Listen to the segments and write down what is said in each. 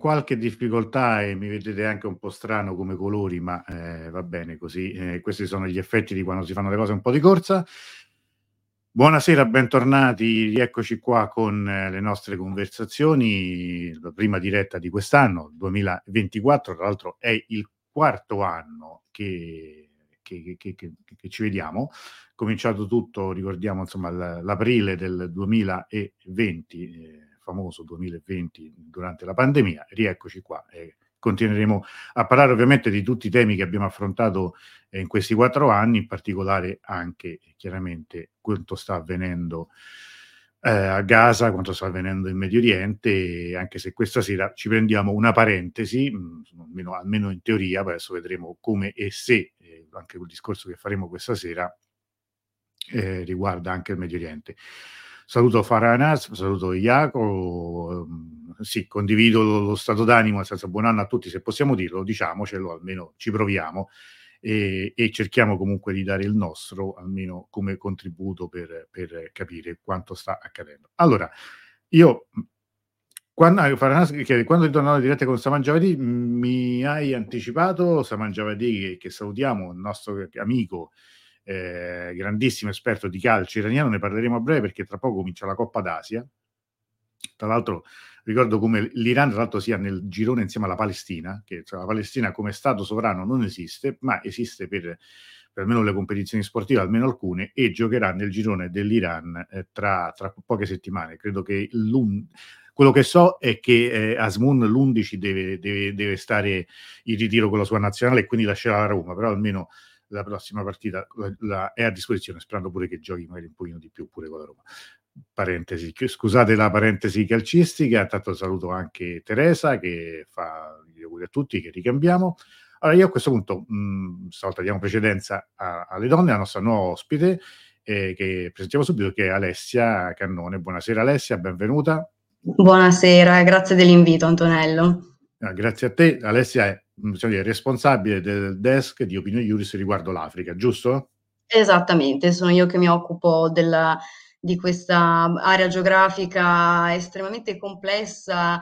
qualche difficoltà e mi vedete anche un po' strano come colori, ma eh, va bene così. Eh, questi sono gli effetti di quando si fanno le cose un po' di corsa. Buonasera, bentornati, rieccoci qua con eh, le nostre conversazioni, la prima diretta di quest'anno, 2024, tra l'altro è il quarto anno che, che, che, che ci vediamo, cominciato tutto, ricordiamo insomma l'aprile del 2020, eh, famoso 2020 durante la pandemia, rieccoci qua e continueremo a parlare ovviamente di tutti i temi che abbiamo affrontato eh, in questi quattro anni, in particolare anche chiaramente quanto sta avvenendo eh, a Gaza, quanto sta avvenendo in Medio Oriente, anche se questa sera ci prendiamo una parentesi, mh, almeno, almeno, in teoria, poi adesso vedremo come e se, eh, anche quel discorso che faremo questa sera, eh, riguarda anche il Medio Oriente. Saluto Faranas, saluto Iaco, ehm, sì, condivido lo, stato d'animo, nel senso buon anno a tutti, se possiamo dirlo, diciamocelo, almeno ci proviamo e, e cerchiamo comunque di dare il nostro, almeno come contributo per, per capire quanto sta accadendo. Allora, io quando, quando ritornavo in diretta con Saman Javadi mi hai anticipato Saman Javadi che, che salutiamo, il nostro amico eh, grandissimo esperto di calcio iraniano, ne parleremo a breve perché tra poco comincia la Coppa d'Asia. Tra l'altro ricordo come l'Iran tra l'altro sia nel girone insieme alla Palestina, che cioè, la Palestina come Stato sovrano non esiste, ma esiste per, per almeno le competizioni sportive, almeno alcune, e giocherà nel girone dell'Iran eh, tra, tra, poche settimane. Credo che quello che so è che eh, Asmun l'11 deve, deve, deve, stare in ritiro con la sua nazionale e quindi lascerà la Roma, però almeno la prossima partita la, la, è a disposizione, sperando pure che giochi magari un pochino di più pure con la Roma. Parentesi, scusate la parentesi calcistica, tanto saluto anche Teresa che fa gli auguri a tutti, che ricambiamo. Allora io a questo punto, mh, stavolta diamo precedenza a, alle donne, la nostra nuova ospite, eh, che presentiamo subito, che è Alessia Cannone. Buonasera Alessia, benvenuta. Buonasera, grazie dell'invito Antonello. Ah, grazie a te. Alessia è dire, responsabile del desk di Opinione Iuris riguardo l'Africa, giusto? Esattamente, sono io che mi occupo della, di questa area geografica estremamente complessa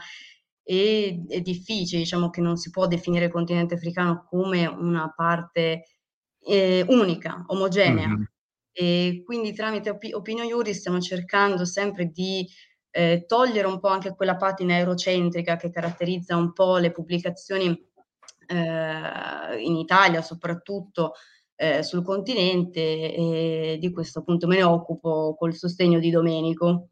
e, e, difficile, diciamo che non si può definire il continente africano come una parte eh, unica, omogenea. Mm-hmm. E quindi tramite Op- Opinion Iuris stiamo cercando sempre di eh, togliere un po' anche quella patina eurocentrica che caratterizza un po' le pubblicazioni eh, in Italia soprattutto eh, sul continente e di questo appunto me ne occupo col sostegno di Domenico.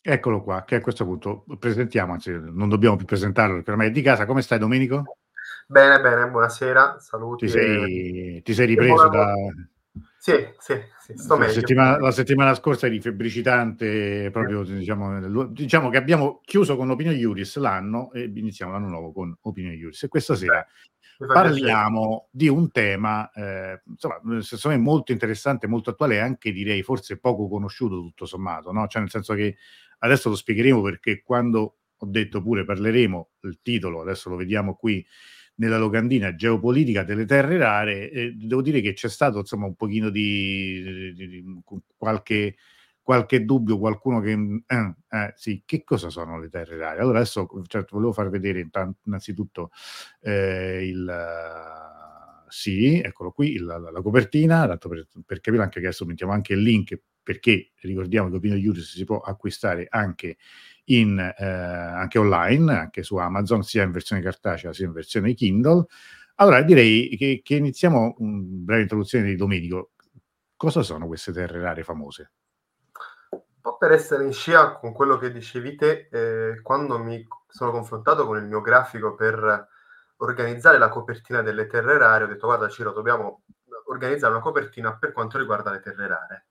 Eccolo qua, che a questo punto presentiamo, anzi non dobbiamo più presentarlo perché ormai è di casa. Come stai Domenico? Bene, bene, buonasera, saluti. Ti sei, ti sei ripreso da... Sì, sì, sì sto la settimana, la settimana, scorsa eri febbricitante, proprio diciamo, diciamo, che abbiamo chiuso con Opinione Iuris l'anno e iniziamo l'anno nuovo con Opinione Iuris. E questa sera parliamo di un tema, eh, insomma, secondo me molto interessante, molto attuale e anche direi forse poco conosciuto tutto sommato, no? Cioè nel senso che adesso lo spiegheremo perché quando ho detto pure parleremo, il titolo adesso lo vediamo qui, nella locandina geopolitica delle terre rare, eh, devo dire che c'è stato insomma un pochino di, di, di qualche, qualche, dubbio, qualcuno che... Eh, eh, sì, che cosa sono le terre rare? Allora adesso certo, volevo far vedere intanto, innanzitutto eh, il... Sì, eccolo qui, il, la, la, copertina, tanto per, per capire anche che adesso mettiamo anche il link perché ricordiamo che Opino Iuris si può acquistare anche in, eh, anche online, anche su Amazon, sia in versione cartacea sia in versione Kindle. Allora direi che, che iniziamo una breve introduzione di Domenico. Cosa sono queste terre rare famose? Po' per essere in scia con quello che dicevi te, eh, quando mi sono confrontato con il mio grafico per organizzare la copertina delle terre rare, ho detto guarda Ciro, dobbiamo organizzare una copertina per quanto riguarda le terre rare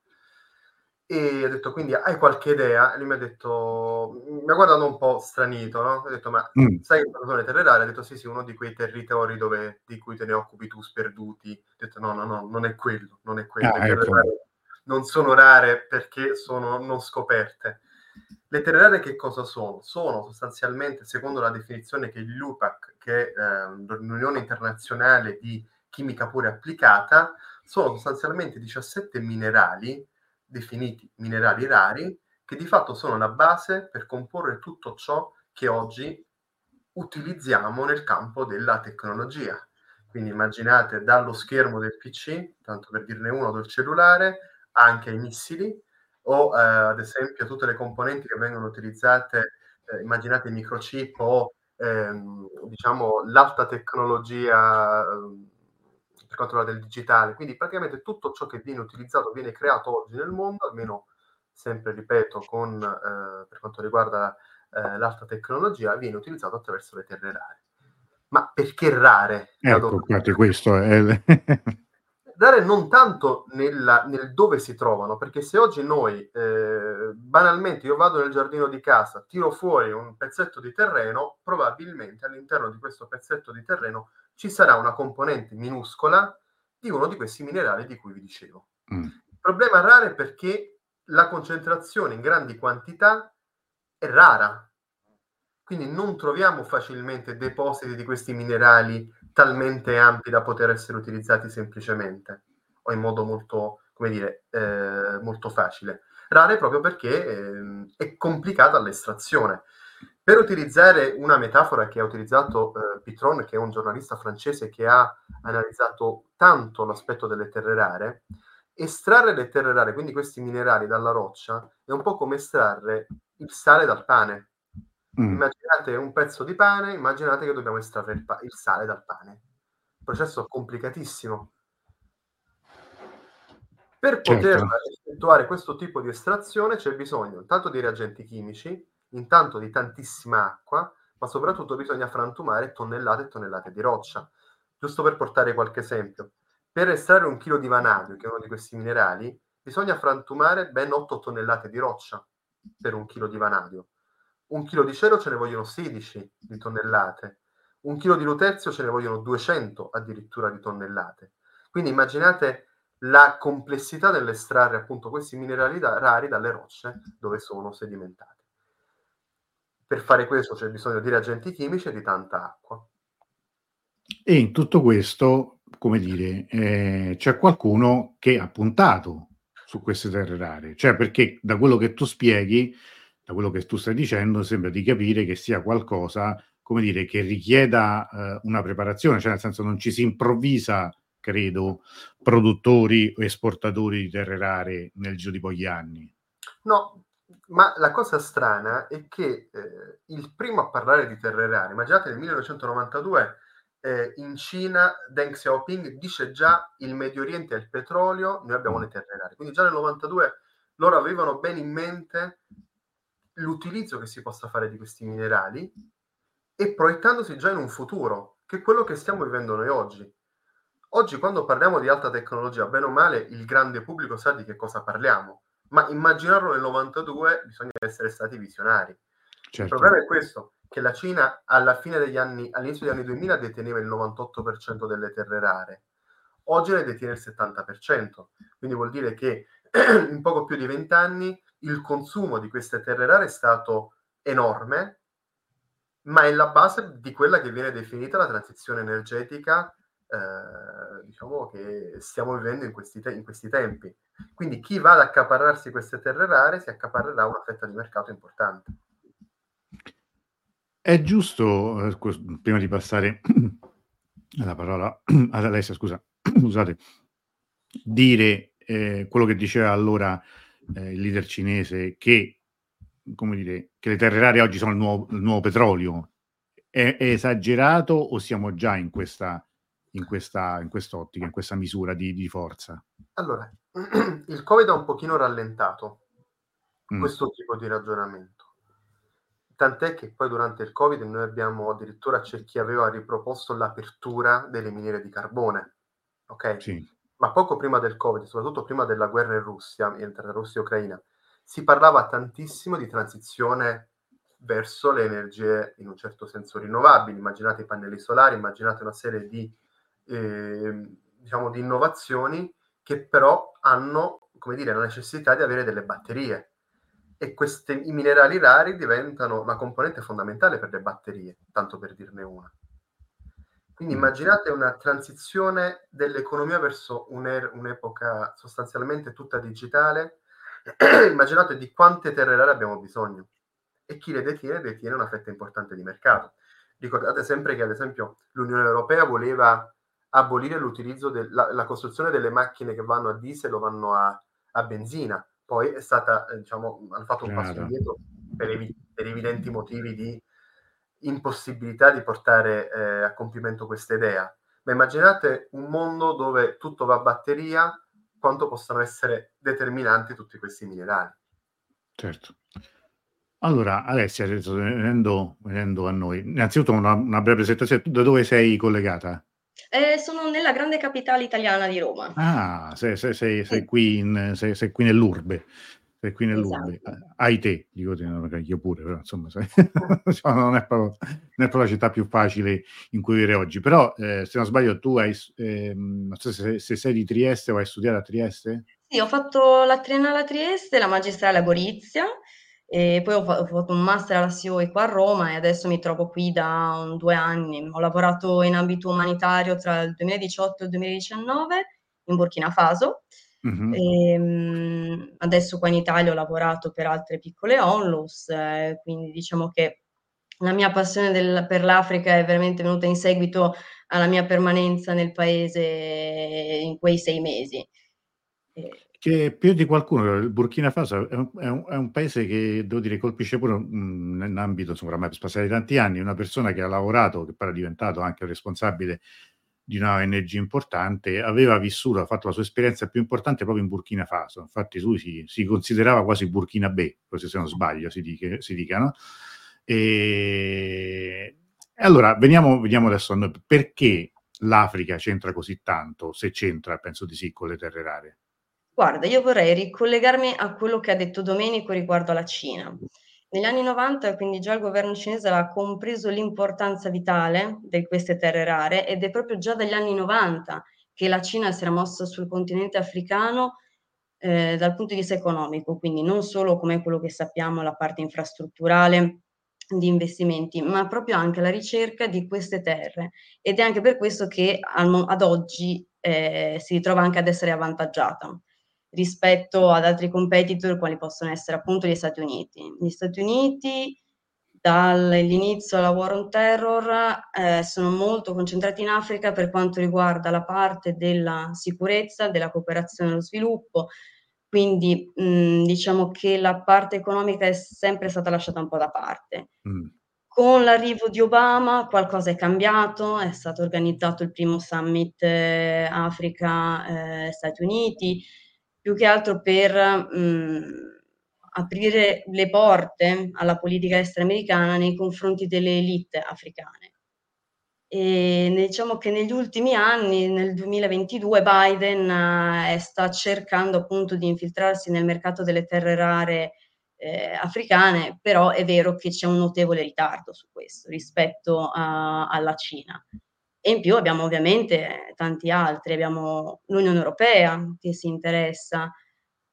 e ho detto, quindi hai qualche idea? E lui mi ha detto, mi ha guardato un po' stranito, no? Ho detto, ma mm. sai che sono le terre rare? Ha detto, sì, sì, uno di quei territori dove, di cui te ne occupi tu sperduti. Ho detto, no, no, no, non è quello, non è quello. Ah, ecco. Non sono rare perché sono non scoperte. Le terre rare che cosa sono? Sono sostanzialmente, secondo la definizione che l'UPAC, che è eh, l'Unione Internazionale di Chimica Pure Applicata, sono sostanzialmente 17 minerali definiti minerali rari, che di fatto sono la base per comporre tutto ciò che oggi utilizziamo nel campo della tecnologia. Quindi immaginate dallo schermo del PC, tanto per dirne uno, del cellulare, anche ai missili, o eh, ad esempio tutte le componenti che vengono utilizzate, eh, immaginate i microchip o ehm, diciamo l'alta tecnologia ehm, per quanto riguarda il digitale. Quindi praticamente tutto ciò che viene utilizzato, viene creato oggi nel mondo, almeno sempre ripeto, con, eh, per quanto riguarda eh, l'alta tecnologia, viene utilizzato attraverso le terre rare. Ma perché rare? Ecco, questo è... rare non tanto nella, nel dove si trovano, perché se oggi noi, eh, banalmente, io vado nel giardino di casa, tiro fuori un pezzetto di terreno, probabilmente all'interno di questo pezzetto di terreno ci sarà una componente minuscola di uno di questi minerali di cui vi dicevo. Mm. Il problema rare è perché la concentrazione in grandi quantità è rara, quindi non troviamo facilmente depositi di questi minerali talmente ampi da poter essere utilizzati semplicemente o in modo molto, come dire, eh, molto facile. Rare proprio perché eh, è complicata l'estrazione. Per utilizzare una metafora che ha utilizzato eh, Pitron, che è un giornalista francese che ha analizzato tanto l'aspetto delle terre rare, estrarre le terre rare, quindi questi minerali dalla roccia, è un po' come estrarre il sale dal pane. Mm. Immaginate un pezzo di pane, immaginate che dobbiamo estrarre il, pa- il sale dal pane. Un processo complicatissimo. Per poter certo. effettuare questo tipo di estrazione c'è bisogno intanto di reagenti chimici, intanto di tantissima acqua, ma soprattutto bisogna frantumare tonnellate e tonnellate di roccia. Giusto per portare qualche esempio, per estrarre un chilo di vanadio, che è uno di questi minerali, bisogna frantumare ben 8 tonnellate di roccia per un chilo di vanadio un chilo di cero ce ne vogliono 16 di tonnellate, un chilo di lutezio ce ne vogliono 200 addirittura di tonnellate. Quindi immaginate la complessità nell'estrarre appunto questi minerali da, rari dalle rocce dove sono sedimentate. Per fare questo c'è bisogno di reagenti chimici e di tanta acqua. E in tutto questo, come dire, eh, c'è qualcuno che ha puntato su queste terre rare, cioè perché da quello che tu spieghi da quello che tu stai dicendo, sembra di capire che sia qualcosa, come dire, che richieda eh, una preparazione, cioè nel senso non ci si improvvisa, credo, produttori o esportatori di terre rare nel giro di pochi anni. No, ma la cosa strana è che eh, il primo a parlare di terre rare, immaginate nel 1992 eh, in Cina Deng Xiaoping dice già il Medio Oriente è il petrolio, noi abbiamo le terre rare. Quindi già nel 92 loro avevano bene in mente l'utilizzo che si possa fare di questi minerali e proiettandosi già in un futuro, che è quello che stiamo vivendo noi oggi. Oggi quando parliamo di alta tecnologia, bene o male, il grande pubblico sa di che cosa parliamo, ma immaginarlo nel 92 bisogna essere stati visionari. Certo. Il problema è questo, che la Cina alla fine degli anni, all'inizio degli anni 2000 deteneva il 98% delle terre rare, oggi ne detiene il 70%, quindi vuol dire che in poco più di 20 anni il consumo di queste terre rare è stato enorme, ma è la base di quella che viene definita la transizione energetica eh, diciamo che stiamo vivendo in questi, te- in questi, tempi. Quindi chi va ad accaparrarsi queste terre rare si accaparrerà una fetta di mercato importante. È giusto, eh, prima di passare la parola ad Alessia, scusa, scusate, dire eh, quello che diceva allora eh, il leader cinese che, come dire, che le terre rare oggi sono il nuovo, il nuovo petrolio. È, è, esagerato o siamo già in questa, in questa in quest'ottica, in questa misura di, di forza? Allora, il Covid ha un pochino rallentato mm. questo tipo di ragionamento. Tant'è che poi durante il Covid noi abbiamo addirittura c'è chi aveva riproposto l'apertura delle miniere di carbone. Ok? Sì ma poco prima del Covid, soprattutto prima della guerra in Russia, tra Russia e Ucraina, si parlava tantissimo di transizione verso le energie in un certo senso rinnovabili. Immaginate i pannelli solari, immaginate una serie di, eh, diciamo, di innovazioni che però hanno, come dire, la necessità di avere delle batterie. E questi, i minerali rari diventano una componente fondamentale per le batterie, tanto per dirne una. Quindi immaginate una transizione dell'economia verso un'er- un'epoca sostanzialmente tutta digitale. immaginate di quante terre rare abbiamo bisogno e chi le detiene detiene una fetta importante di mercato. Ricordate sempre che, ad esempio, l'Unione Europea voleva abolire l'utilizzo della costruzione delle macchine che vanno a diesel o vanno a, a benzina. Poi è stata, eh, diciamo, hanno fatto un passo indietro per, evi- per, evidenti motivi di impossibilità di portare eh, a compimento questa idea. Ma immaginate un mondo dove tutto va a batteria, quanto possano essere determinanti tutti questi minerali. Certo. Allora, Alessia, venendo, venendo a noi, innanzitutto una, una breve presentazione, da dove sei collegata? Eh, sono nella grande capitale italiana di Roma. Ah, sei, sei, sei, sei qui, in, sei, sei, qui nell'urbe. Sei qui nell'urbe. Esatto. Hai te, dico io pure, però insomma, non, è proprio, non, è proprio, la città più facile in cui vivere oggi. Però, eh, se non sbaglio, tu hai, eh, non so se, se, sei di Trieste o hai studiato a Trieste? Sì, ho fatto la triennale a Trieste, la magistrale a Gorizia e poi ho, fa- ho fatto un master alla CIOE qua a Roma e adesso mi trovo qui da un, due anni. Ho lavorato in ambito umanitario tra il 2018 e il 2019 in Burkina Faso. Mm-hmm. E, um, adesso qua in Italia ho lavorato per altre piccole onlus, eh, quindi diciamo che la mia passione del, per l'Africa è veramente venuta in seguito alla mia permanenza nel paese in quei sei mesi. Che più di qualcuno, il Burkina Faso è un, è un, è un paese che, devo dire, colpisce pure mh, nell'ambito, insomma, ormai per passare tanti anni, una persona che ha lavorato, che poi è diventato anche responsabile di una ONG importante, aveva vissuto, ha fatto la sua esperienza più importante proprio in Burkina Faso. Infatti lui si, si considerava quasi Burkina Bay, forse se non sbaglio si, dica, si dica, no? E allora, veniamo, veniamo adesso a noi. Perché l'Africa c'entra così tanto? Se c'entra, penso di sì, con le terre rare. Guarda, io vorrei ricollegarmi a quello che ha detto Domenico riguardo alla Cina. Negli anni 90, quindi già il governo cinese aveva compreso l'importanza vitale di queste terre rare ed è proprio già dagli anni 90 che la Cina si era mossa sul continente africano eh, dal punto di vista economico, quindi non solo come quello che sappiamo, la parte infrastrutturale di investimenti, ma proprio anche la ricerca di queste terre. Ed è anche per questo che al, ad oggi eh, si ritrova anche ad essere avvantaggiata rispetto ad altri competitor quali possono essere appunto gli Stati Uniti. Gli Stati Uniti dall'inizio della War on Terror eh, sono molto concentrati in Africa per quanto riguarda la parte della sicurezza, della cooperazione e allo sviluppo, quindi mh, diciamo che la parte economica è sempre stata lasciata un po' da parte. Mm. Con l'arrivo di Obama qualcosa è cambiato, è stato organizzato il primo summit eh, Africa-Stati eh, Uniti, più che altro per mh, mhmm, aprire le porte alla politica estera americana nei confronti delle elite africane. E diciamo che negli ultimi anni, nel 2022, Biden eh, sta cercando appunto di infiltrarsi nel mercato delle terre rare eh, africane, però è vero che c'è un notevole ritardo su questo rispetto a, alla Cina. E in più abbiamo ovviamente tanti altri, abbiamo l'Unione Europea che si interessa,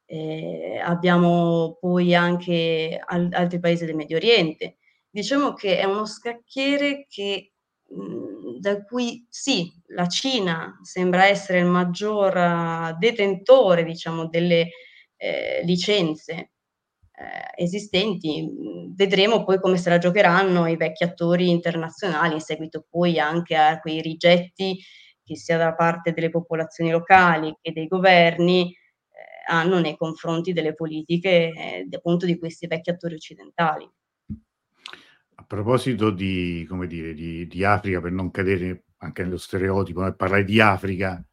eh, abbiamo poi anche al- altri paesi del Medio Oriente. Diciamo che è uno scacchiere che, mh, da cui sì, la Cina sembra essere il maggior uh, detentore, diciamo, delle eh, licenze eh, esistenti. Vedremo poi come se la giocheranno i vecchi attori internazionali, in seguito poi anche a quei rigetti che sia da parte delle popolazioni locali che dei governi eh, hanno nei confronti delle politiche eh, appunto di questi vecchi attori occidentali. A proposito di, come dire, di, di Africa, per non cadere anche nello stereotipo, parlare di Africa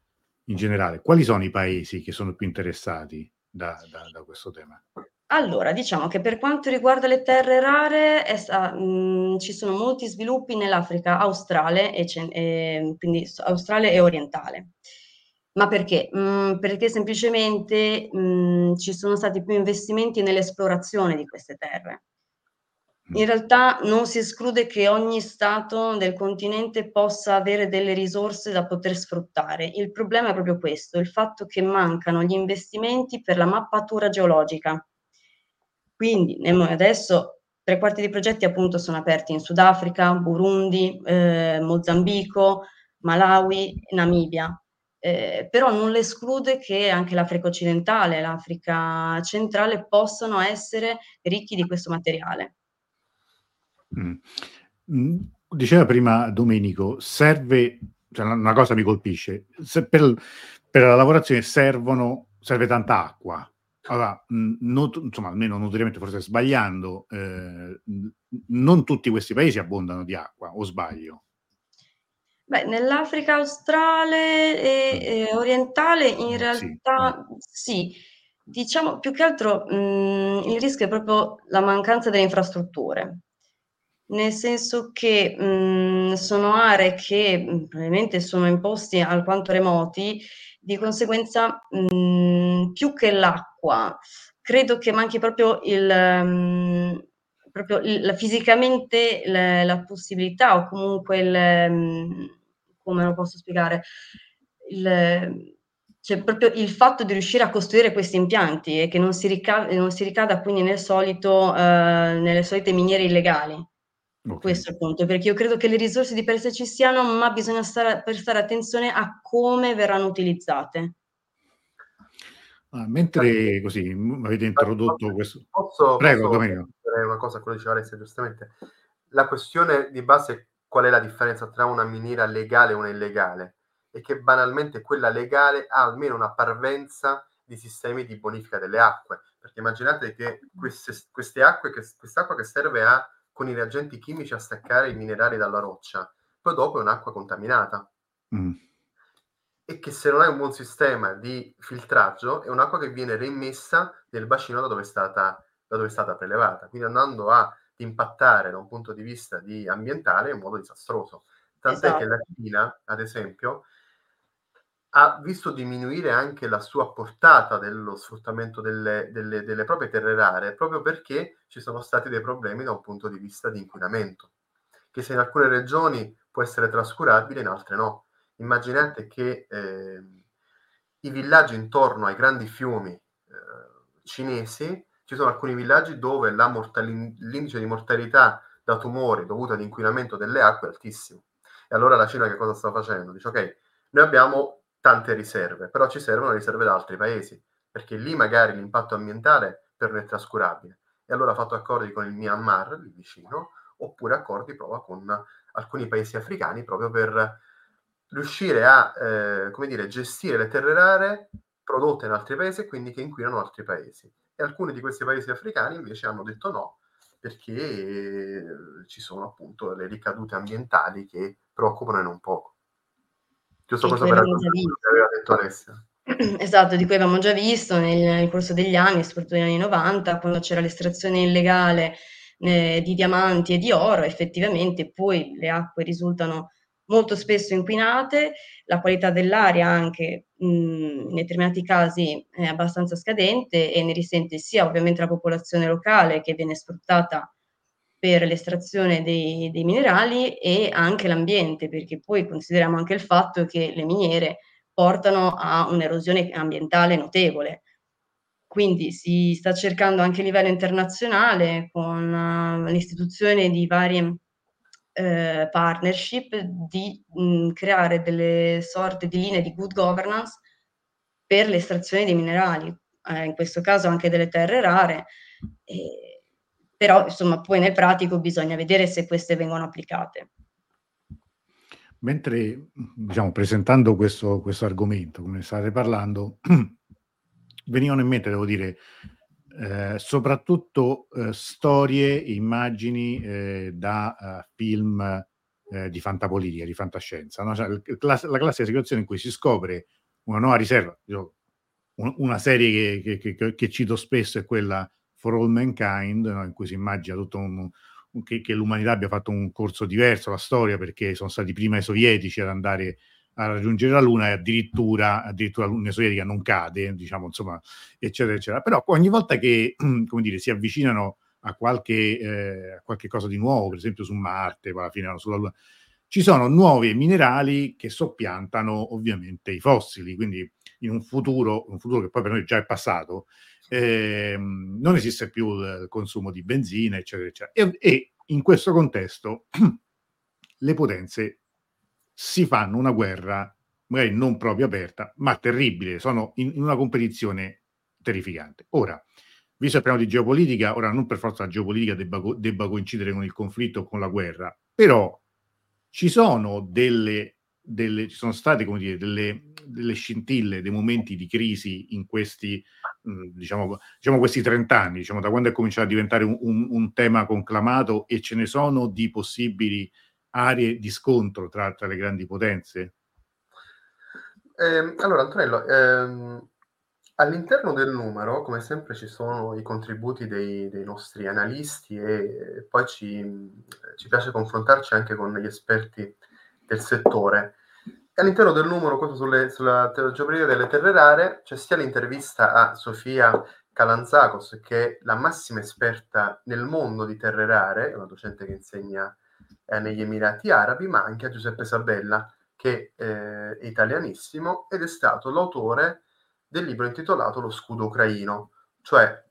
in generale, quali sono i paesi che sono più interessati da, da, da questo tema? Allora, diciamo che per quanto riguarda le terre rare, è sta- mh, ci sono molti sviluppi nell'Africa australe e, e quindi australe e orientale. Ma perché? Mh, perché semplicemente mh, ci sono stati più investimenti nell'esplorazione di queste terre. In realtà non si esclude che ogni stato del continente possa avere delle risorse da poter sfruttare. Il problema è proprio questo, il fatto che mancano gli investimenti per la mappatura geologica. Quindi adesso tre quarti dei progetti appunto sono aperti in Sudafrica, Burundi, eh, Mozambico, Malawi, Namibia. Eh, però non le esclude che anche l'Africa occidentale e l'Africa centrale possano essere ricchi di questo materiale. Mm. mm diceva prima Domenico, serve, cioè una cosa mi colpisce, per, per, la lavorazione servono, serve tanta acqua. Allora, non, insomma, almeno nutriamente forse sbagliando, eh, non tutti questi paesi abbondano di acqua, o sbaglio? Beh, nell'Africa australe e, e orientale in realtà sì. sì. Diciamo più che altro mh, il rischio è proprio la mancanza delle infrastrutture nel senso che mh, sono aree che mh, probabilmente sono in posti alquanto remoti, di conseguenza più che l'acqua, credo che manchi proprio il... Mh, proprio il, fisicamente la, la, possibilità o comunque il, come lo posso spiegare, il, cioè proprio il fatto di riuscire a costruire questi impianti e che non si, ricada, non si ricada quindi nel solito, eh, nelle solite miniere illegali. Okay. Questo è il punto, perché io credo che le risorse di per sé ci siano, ma bisogna stare, prestare attenzione a come verranno utilizzate. Ah, mentre così avete introdotto posso, questo. Posso, Prego, posso una cosa a quello che diceva Alessia, giustamente. La questione di base è qual è la differenza tra una miniera legale e una illegale? E che banalmente quella legale ha almeno una parvenza di sistemi di bonifica delle acque. Perché immaginate che queste, queste acque, che, quest'acqua che serve a con i reagenti chimici a staccare i minerali dalla roccia, poi dopo è un'acqua contaminata. Mm. E che se non hai un buon sistema di filtraggio è un'acqua che viene reimmessa nel bacino da dove è stata, da dove è stata prelevata, quindi andando a impattare da un punto di vista di ambientale in modo disastroso. Tant'è esatto. che la Cina, ad esempio, ha visto diminuire anche la sua portata dello sfruttamento delle, delle, delle, proprie terre rare, proprio perché ci sono stati dei problemi da un punto di vista di inquinamento, che se in alcune regioni può essere trascurabile, in altre no. Immaginate che eh, i villaggi intorno ai grandi fiumi eh, cinesi, ci sono alcuni villaggi dove mortali- l'indice di mortalità da tumori dovuto all'inquinamento delle acque è altissimo. E allora la Cina che cosa sta facendo? Dice ok, noi abbiamo tante riserve, però ci servono riserve da altri paesi, perché lì magari l'impatto ambientale per noi è trascurabile. E allora ha fatto accordi con il Myanmar, lì vicino, oppure accordi prova con alcuni paesi africani proprio per riuscire a, eh, come dire, gestire le terre rare prodotte in altri paesi e quindi che inquinano altri paesi. E alcuni di questi paesi africani invece hanno detto no, perché eh, ci sono appunto le ricadute ambientali che preoccupano in un poco. Giusto questo per aveva detto Alessia. Esatto, di cui avevamo già visto nel, nel, corso degli anni, soprattutto negli anni 90, quando c'era l'estrazione illegale eh, di diamanti e di oro, effettivamente poi le acque risultano molto spesso inquinate, la qualità dell'aria anche mh, in determinati casi è abbastanza scadente e ne risente sia ovviamente la popolazione locale che viene sfruttata per l'estrazione dei, dei minerali e anche l'ambiente, perché poi consideriamo anche il fatto che le miniere portano a un'erosione ambientale notevole. Quindi si sta cercando anche a livello internazionale con uh, l'istituzione di varie eh, partnership di mh, creare delle sorte di linee di good governance per l'estrazione dei minerali, eh, in questo caso anche delle terre rare. E, però insomma poi nel pratico bisogna vedere se queste vengono applicate. Mentre diciamo, presentando questo, questo argomento, come state parlando, venivano in mente, devo dire, eh, soprattutto eh, storie, immagini eh, da uh, film eh, di fantapolitica, di fantascienza. No? Cioè, la, la, classica situazione in cui si scopre una nuova riserva. Io, una serie che, che, che, che, cito spesso è quella for All Mankind, no? in cui si immagina tutto un, un, che, l'umanità abbia fatto un corso diverso, la storia, perché sono stati prima i sovietici ad andare a raggiungere la Luna e addirittura, addirittura l'Unione Sovietica non cade, diciamo, insomma, eccetera, eccetera. Però ogni volta che, come dire, si avvicinano a qualche, eh, a qualche cosa di nuovo, per esempio su Marte, poi alla fine sulla Luna, ci sono nuovi minerali che soppiantano ovviamente i fossili, quindi in un futuro, un futuro che poi per noi già è passato, eh, non esiste più il consumo di benzina, eccetera, eccetera. E, e in questo contesto le potenze si fanno una guerra, magari non proprio aperta, ma terribile, sono in, in una competizione terrificante. Ora, visto che parliamo di geopolitica, ora non per forza la geopolitica debba, debba coincidere con il conflitto o con la guerra, però ci sono delle, delle ci sono state come dire delle, delle scintille, dei momenti di crisi in questi mm, diciamo, diciamo questi 30 anni, diciamo, da quando è cominciato a diventare un, un, un, tema conclamato e ce ne sono di possibili aree di scontro tra, tra le grandi potenze? Eh, allora, Antonello, ehm, all'interno del numero, come sempre, ci sono i contributi dei, dei nostri analisti e poi ci, ci, piace confrontarci anche con gli esperti del settore. All'interno del numero, questo sulle, sulla geometria delle terre rare, c'è sia l'intervista a Sofia Calanzakos, che è la massima esperta nel mondo di terre rare, è una docente che insegna eh, negli Emirati Arabi, ma anche a Giuseppe Sabella, che eh, è italianissimo ed è stato l'autore del libro intitolato Lo scudo ucraino, cioè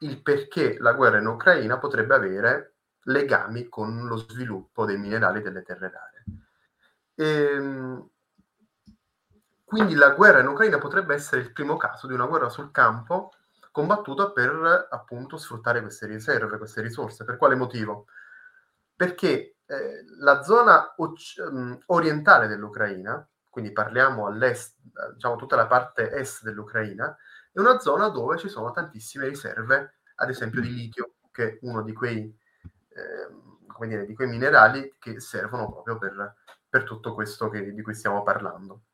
il perché la guerra in Ucraina potrebbe avere legami con lo sviluppo dei minerali delle terre rare. E, ehm, quindi la guerra in Ucraina potrebbe essere il primo caso di una guerra sul campo combattuta per appunto sfruttare queste riserve, queste risorse. Per quale motivo? Perché eh, la zona um, orientale dell'Ucraina, quindi parliamo all'est, diciamo tutta la parte est dell'Ucraina, è una zona dove ci sono tantissime riserve, ad esempio di litio, che è uno di quei, eh, come dire, di quei minerali che servono proprio per, per tutto questo che, di cui stiamo parlando.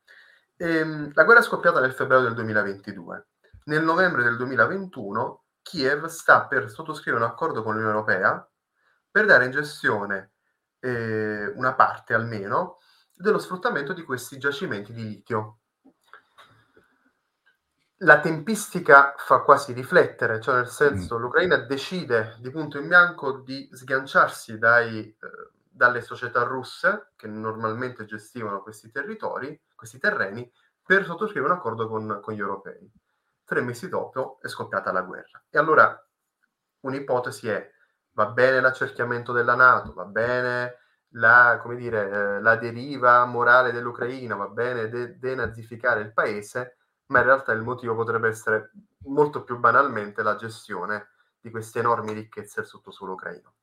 E, ehm, la guerra è scoppiata nel febbraio del 2022. Nel novembre del 2021 Kiev sta per sottoscrivere un accordo con l'Unione Europea per dare in gestione eh, una parte almeno dello sfruttamento di questi giacimenti di litio. La tempistica fa quasi riflettere, cioè nel senso mm. l'Ucraina decide di punto in bianco di sganciarsi dai, eh, dalle società russe che normalmente gestivano questi territori, questi terreni, per sottoscrivere un accordo con, con gli europei. Tre mesi dopo è scoppiata la guerra. E allora un'ipotesi è va bene l'accerchiamento della Nato, va bene la, dire, eh, la deriva morale dell'Ucraina, va bene de- denazificare il paese, ma in realtà il motivo potrebbe essere molto più banalmente la gestione di queste enormi ricchezze del sottosuolo ucraino.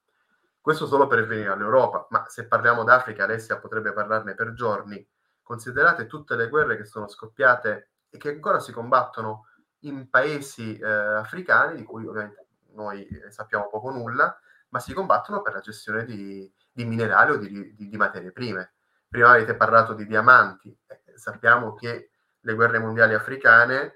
Questo solo per venire all'Europa, ma se parliamo d'Africa, Alessia potrebbe parlarne per giorni. Considerate tutte le guerre che sono scoppiate e che ancora si combattono in paesi eh, africani, di cui ovviamente noi sappiamo poco nulla, ma si combattono per la gestione di, di minerali o di, di, di, materie prime. Prima avete parlato di diamanti, eh, sappiamo che le guerre mondiali africane,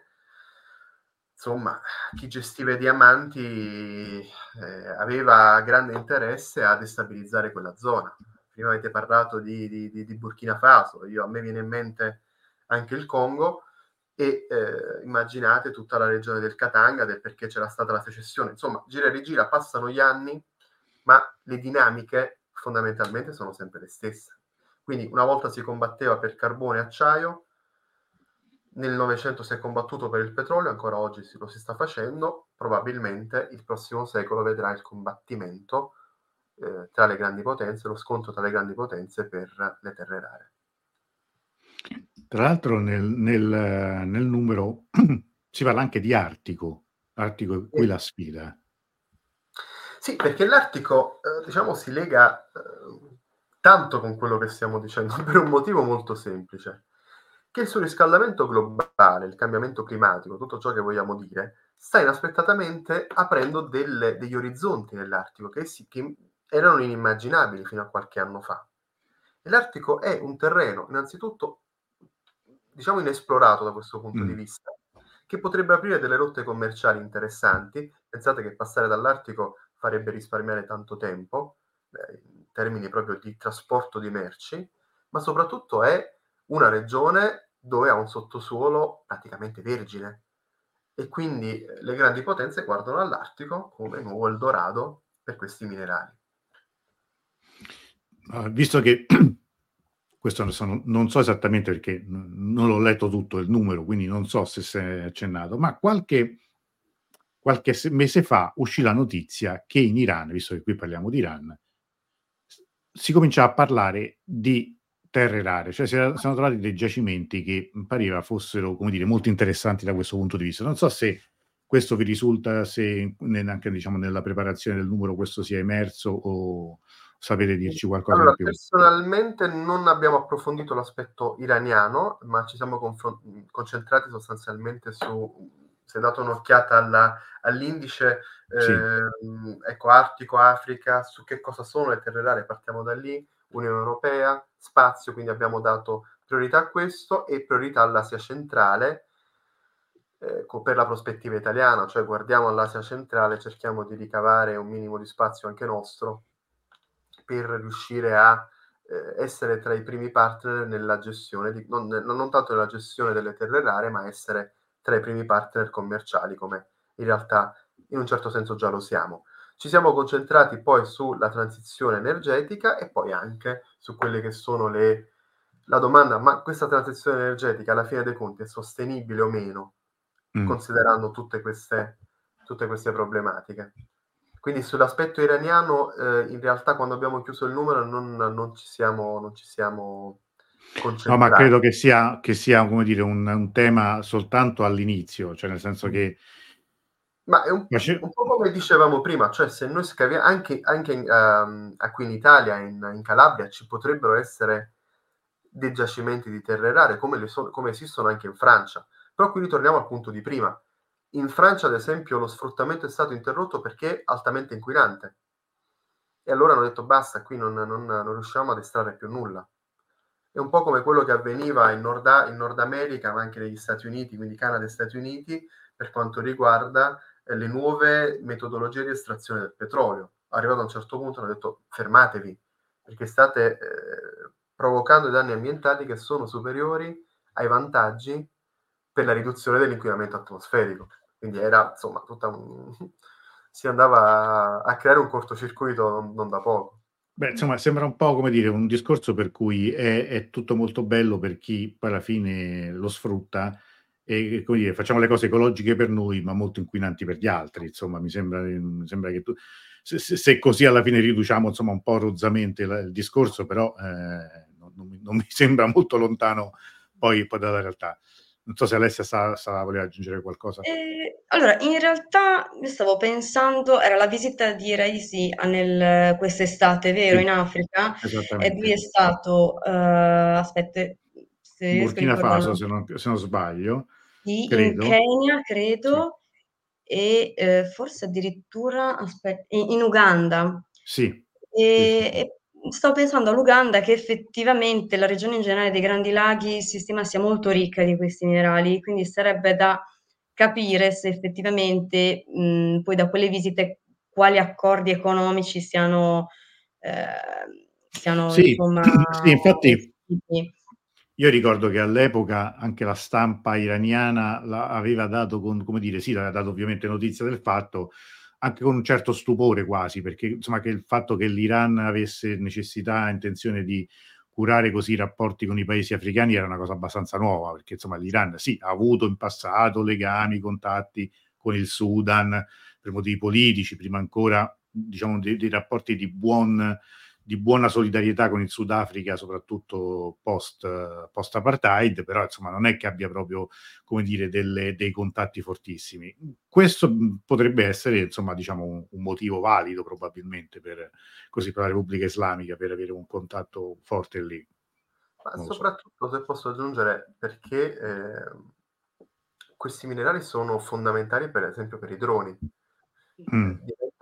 insomma, chi gestiva i diamanti eh, aveva grande interesse a destabilizzare quella zona. Prima avete parlato di, di Burkina Faso, io, a me viene in mente anche il Congo, e eh, immaginate tutta la regione del Katanga, del perché c'era stata la secessione. Insomma, gira e rigira, passano gli anni, ma le dinamiche fondamentalmente sono sempre le stesse. Quindi una volta si combatteva per carbone e acciaio, nel Novecento si è combattuto per il petrolio, ancora oggi si, lo si sta facendo, probabilmente il prossimo secolo vedrà il combattimento eh, tra le grandi potenze, lo scontro tra le grandi potenze per le terre rare. Tra l'altro nel, nel, nel numero si parla anche di Artico, Artico è qui la sfida. Sì, perché l'Artico, eh, diciamo, si lega eh, tanto con quello che stiamo dicendo per un motivo molto semplice, che il surriscaldamento globale, il cambiamento climatico, tutto ciò che vogliamo dire, sta inaspettatamente aprendo delle, degli orizzonti nell'Artico che, si, che erano inimmaginabili fino a qualche anno fa. E l'Artico è un terreno, innanzitutto, diciamo, inesplorato da questo punto mm. di vista, che potrebbe aprire delle rotte commerciali interessanti. Pensate che passare dall'Artico farebbe risparmiare tanto tempo eh, in termini proprio di trasporto di merci, ma soprattutto è una regione dove ha un sottosuolo praticamente vergine e quindi eh, le grandi potenze guardano all'Artico come nuovo Eldorado per questi minerali. Visto che questo non so esattamente perché non l'ho letto tutto il numero, quindi non so se si è accennato, ma qualche qualche mese fa uscì la notizia che in Iran, visto che qui parliamo di Iran, si cominciava a parlare di terre rare, cioè si sono trovati dei giacimenti che pareva fossero, come dire, molto interessanti da questo punto di vista. Non so se questo vi risulta, se anche diciamo, nella preparazione del numero questo sia emerso o sapete dirci qualcosa allora, in più? Personalmente non abbiamo approfondito l'aspetto iraniano, ma ci siamo confron- concentrati sostanzialmente su, se dato un'occhiata alla, all'indice sì. eh, ecco, Artico, Africa, su che cosa sono le terre rare, partiamo da lì, Unione Europea, spazio, quindi abbiamo dato priorità a questo e priorità all'Asia centrale eh, per la prospettiva italiana, cioè guardiamo all'Asia centrale, cerchiamo di ricavare un minimo di spazio anche nostro per riuscire a eh, essere tra i primi partner nella gestione, di, non, non tanto nella gestione delle terre rare, ma essere tra i primi partner commerciali, come in realtà in un certo senso già lo siamo. Ci siamo concentrati poi sulla transizione energetica e poi anche su quelle che sono le la domanda, ma questa transizione energetica alla fine dei conti è sostenibile o meno, mm. considerando tutte queste, tutte queste problematiche? Quindi sull'aspetto iraniano, eh, in realtà quando abbiamo chiuso il numero non, non ci siamo, non ci siamo concentrati. No, ma credo che sia, che sia come dire, un, un tema soltanto all'inizio, cioè nel senso mm. che ma è un, un, po' come dicevamo prima, cioè se noi scaviamo anche, anche um, qui in Italia, in, in, Calabria, ci potrebbero essere dei giacimenti di terre rare come, so, come esistono anche in Francia. Però qui ritorniamo al punto di prima. In Francia, ad esempio, lo sfruttamento è stato interrotto perché altamente inquinante. E allora hanno detto basta, qui non, non, non riusciamo ad estrarre più nulla. È un po' come quello che avveniva in Nord, in Nord America, ma anche negli Stati Uniti, quindi Canada e Stati Uniti, per quanto riguarda eh, le nuove metodologie di estrazione del petrolio. Arrivato a un certo punto hanno detto fermatevi, perché state eh, provocando danni ambientali che sono superiori ai vantaggi per la riduzione dell'inquinamento atmosferico. Quindi era insomma tutta un... si andava a, creare un cortocircuito non, da poco. Beh, insomma, sembra un po' come dire un discorso per cui è, è, tutto molto bello per chi poi alla fine lo sfrutta e come dire, facciamo le cose ecologiche per noi, ma molto inquinanti per gli altri. Insomma, mi sembra, mi sembra che tu, se, se, così alla fine riduciamo insomma un po' rozzamente il, discorso, però eh, non, non, mi, sembra molto lontano poi, poi dalla realtà. Non so se Alessia sa, sa voleva aggiungere qualcosa. Eh, allora, in realtà io stavo pensando, era la visita di Raisi nel, quest'estate, vero, sì, in Africa, e lui è stato, uh, aspetta, se Burkina Faso, se non, se non sbaglio, sì, in Kenya credo, e eh, forse addirittura, aspetta, in, in Uganda. Sì. E, sì, sì. e sto pensando all'Uganda che effettivamente la regione in generale dei Grandi Laghi si stima sia molto ricca di questi minerali, quindi sarebbe da capire se effettivamente mh, poi da quelle visite quali accordi economici siano, eh, siano sì, insomma, sì, infatti io ricordo che all'epoca anche la stampa iraniana aveva dato, con, come dire, sì, aveva dato ovviamente notizia del fatto, anche con un certo stupore quasi, perché insomma che il fatto che l'Iran avesse necessità, intenzione di curare così i rapporti con i paesi africani era una cosa abbastanza nuova, perché insomma l'Iran sì, ha avuto in passato legami, contatti con il Sudan per motivi politici, prima ancora diciamo dei, dei rapporti di buon di buona solidarietà con il Sudafrica, soprattutto post, post apartheid, però insomma non è che abbia proprio, come dire, delle, dei contatti fortissimi. Questo potrebbe essere, insomma, diciamo un, un, motivo valido probabilmente per, così, per la Repubblica Islamica, per avere un contatto forte lì. Ma soprattutto, so. se posso aggiungere, perché eh, questi minerali sono fondamentali, per esempio, per i droni. Mm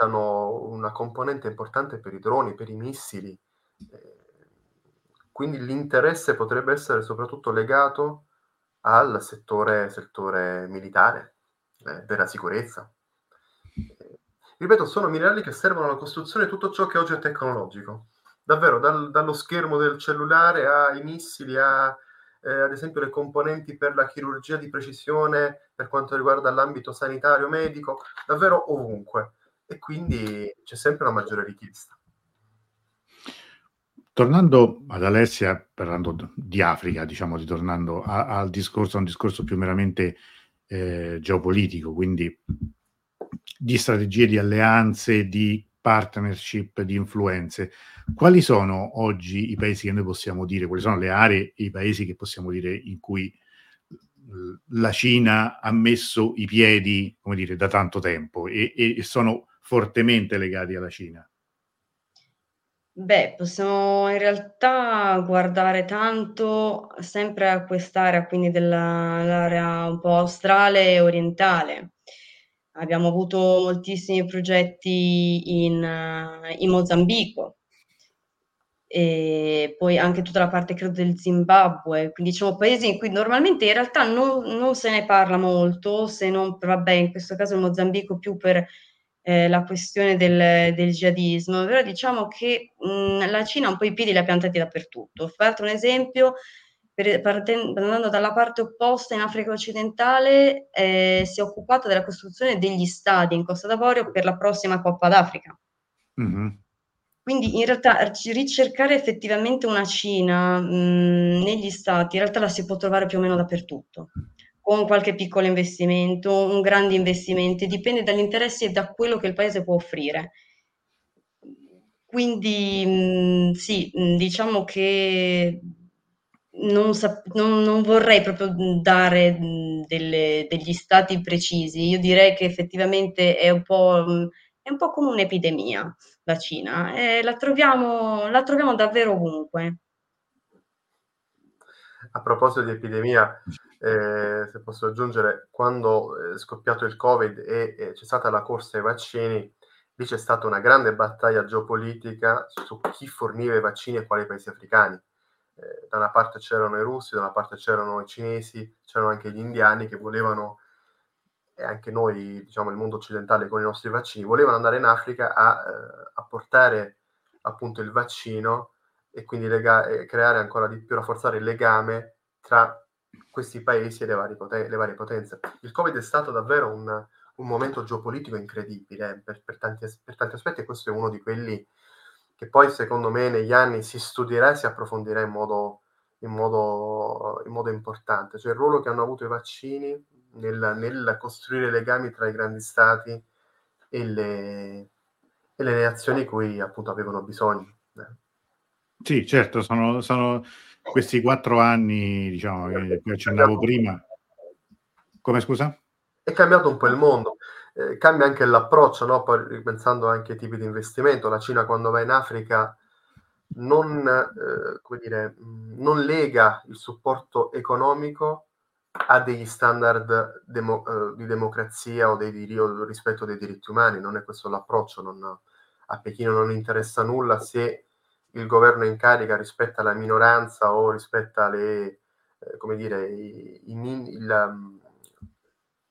diventano una componente importante per i droni, per i missili. Eh, quindi l'interesse potrebbe essere soprattutto legato al settore, settore militare, eh, della sicurezza. Eh, ripeto, sono minerali che servono alla costruzione di tutto ciò che oggi è tecnologico. Davvero, dal, dallo schermo del cellulare ai missili, a, eh, ad esempio le componenti per la chirurgia di precisione per quanto riguarda l'ambito sanitario medico, davvero ovunque e quindi c'è sempre una maggiore richiesta. Tornando ad Alessia, parlando di Africa, diciamo, ritornando a, al discorso, a un discorso più meramente eh, geopolitico, quindi di strategie di alleanze, di partnership, di influenze. Quali sono oggi i paesi che noi possiamo dire, quali sono le aree e i paesi che possiamo dire in cui la Cina ha messo i piedi, come dire, da tanto tempo e, e sono fortemente legati alla Cina. Beh, possiamo in realtà guardare tanto sempre a quest'area, quindi della l'area un po' australe e orientale. Abbiamo avuto moltissimi progetti in in Mozambico. E poi anche tutta la parte credo del Zimbabwe, quindi diciamo paesi in cui normalmente in realtà non non se ne parla molto, se non vabbè in questo caso il Mozambico più per ehm, la questione del del jihadismo, però diciamo che, mhmm, la Cina un po' i piedi li ha piantati dappertutto. Farti un esempio, per parten andando dalla parte opposta in Africa occidentale, ehm, si è occupata della costruzione degli stadi in Costa d'Avorio per la prossima Coppa d'Africa. Mh-mh. Quindi in realtà ricercare effettivamente una Cina, mhmm, negli stati, in realtà la si può trovare più o meno dappertutto con qualche piccolo investimento, un grande investimenti, dipende dagli interessi e da quello che il paese può offrire. Quindi, sì, diciamo che non sap non non vorrei proprio, dare, delle degli stati precisi. Io direi che effettivamente è un po', è un po' come un'epidemia la Cina, e la troviamo la troviamo davvero ovunque. A proposito di epidemia, ehm, se posso aggiungere, quando è scoppiato il Covid e e c'è stata la corsa ai vaccini, lì c'è stata una grande battaglia geopolitica su chi forniva i vaccini a quali paesi africani. Ehm, da una parte c'erano i russi, da una parte c'erano i cinesi, c'erano anche gli indiani che volevano e anche noi, diciamo il mondo occidentale con i nostri vaccini, volevano andare in Africa a, ehm, a portare appunto il vaccino e quindi lega e creare ancora di più, rafforzare il legame tra questi paesi e le varie, poten- le varie potenze. Il Covid è stato davvero un, un momento geopolitico incredibile eh, per, per, tanti, per, tanti, aspetti e questo è uno di quelli che poi secondo me negli anni si studierà e si approfondirà in modo, in modo, in modo importante. Cioè il ruolo che hanno avuto i vaccini nel, nel costruire legami tra i grandi stati e le, e le nazioni cui appunto avevano bisogno. Eh. Sì, certo, sono, sono questi quattro anni, diciamo, che, accennavo prima. Come scusa? È cambiato un po' il mondo, eh, cambia anche l'approccio, no? Poi ripensando anche ai tipi di investimento, la Cina quando va in Africa non, eh, come dire, non lega il supporto economico a degli standard demo, eh, di democrazia o, dei, o rispetto dei diritti umani, non è questo l'approccio, non, a Pechino non interessa nulla se il governo in carica rispetta la minoranza o rispetta le, eh, come dire, i, i, il, um,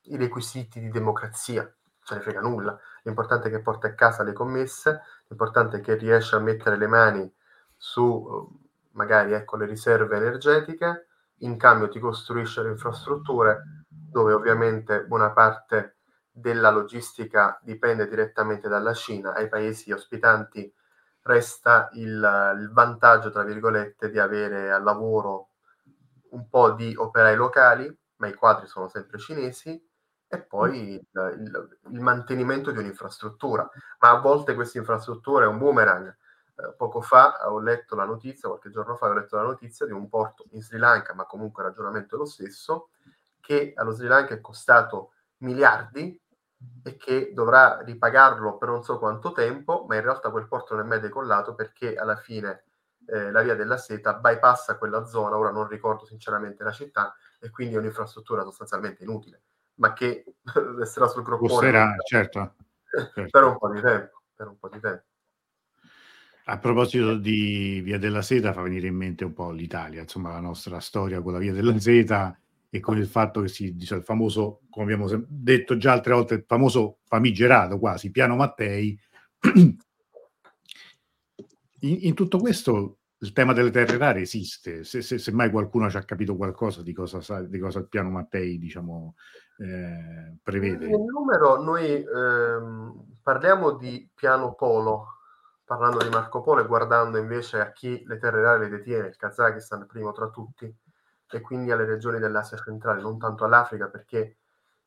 i, requisiti di democrazia, ce ne frega nulla. L'importante è che porta a casa le commesse, l'importante è che riesce a mettere le mani su magari ecco, le riserve energetiche, in cambio ti costruisce le infrastrutture dove ovviamente buona parte della logistica dipende direttamente dalla Cina, ai paesi ospitanti resta il, il vantaggio, tra virgolette, di avere al lavoro un po' di operai locali, ma i quadri sono sempre cinesi, e poi il, il, il, mantenimento di un'infrastruttura. Ma a volte questa infrastruttura è un boomerang. Eh, poco fa ho letto la notizia, qualche giorno fa ho letto la notizia di un porto in Sri Lanka, ma comunque il ragionamento è lo stesso, che allo Sri Lanka è costato miliardi e che dovrà ripagarlo per non so quanto tempo, ma in realtà quel porto non è mai decollato perché alla fine eh, la via della seta bypassa quella zona, ora non ricordo sinceramente la città, e quindi è un'infrastruttura sostanzialmente inutile, ma che resterà sul groppone Resterà, certo, certo. per un po' di tempo. Per un po' di tempo. A proposito di Via della Seta, fa venire in mente un po' l'Italia, insomma, la nostra storia con la Via della Seta e con il fatto che si dice il famoso, come abbiamo detto già altre volte, il famoso famigerato quasi, piano Mattei. in, in, tutto questo il tema delle terre rare esiste, se, se, se, mai qualcuno ci ha capito qualcosa di cosa, sa, di cosa il piano Mattei diciamo, eh, prevede. Nel numero noi ehm, parliamo di piano polo, parlando di Marco Polo e guardando invece a chi le terre rare le detiene, il Kazakistan primo tra tutti e quindi alle regioni dell'Asia centrale, non tanto all'Africa, perché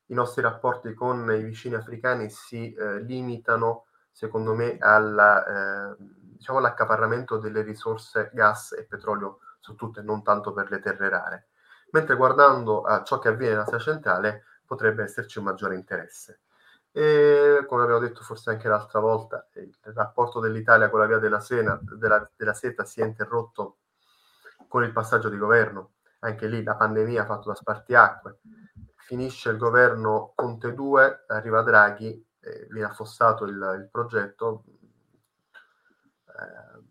i nostri rapporti con i vicini africani si eh, limitano, secondo me, alla, eh, diciamo all'accaparramento delle risorse gas e petrolio su tutte, non tanto per le terre rare. Mentre guardando a ciò che avviene in Asia centrale potrebbe esserci un maggiore interesse. E, come abbiamo detto forse anche l'altra volta, il rapporto dell'Italia con la via della, Sena, della, della seta si è interrotto con il passaggio di governo. Anche lì la pandemia ha fatto da spartiacque. Finisce il governo Conte 2, arriva Draghi, eh, viene affossato il, il progetto, eh,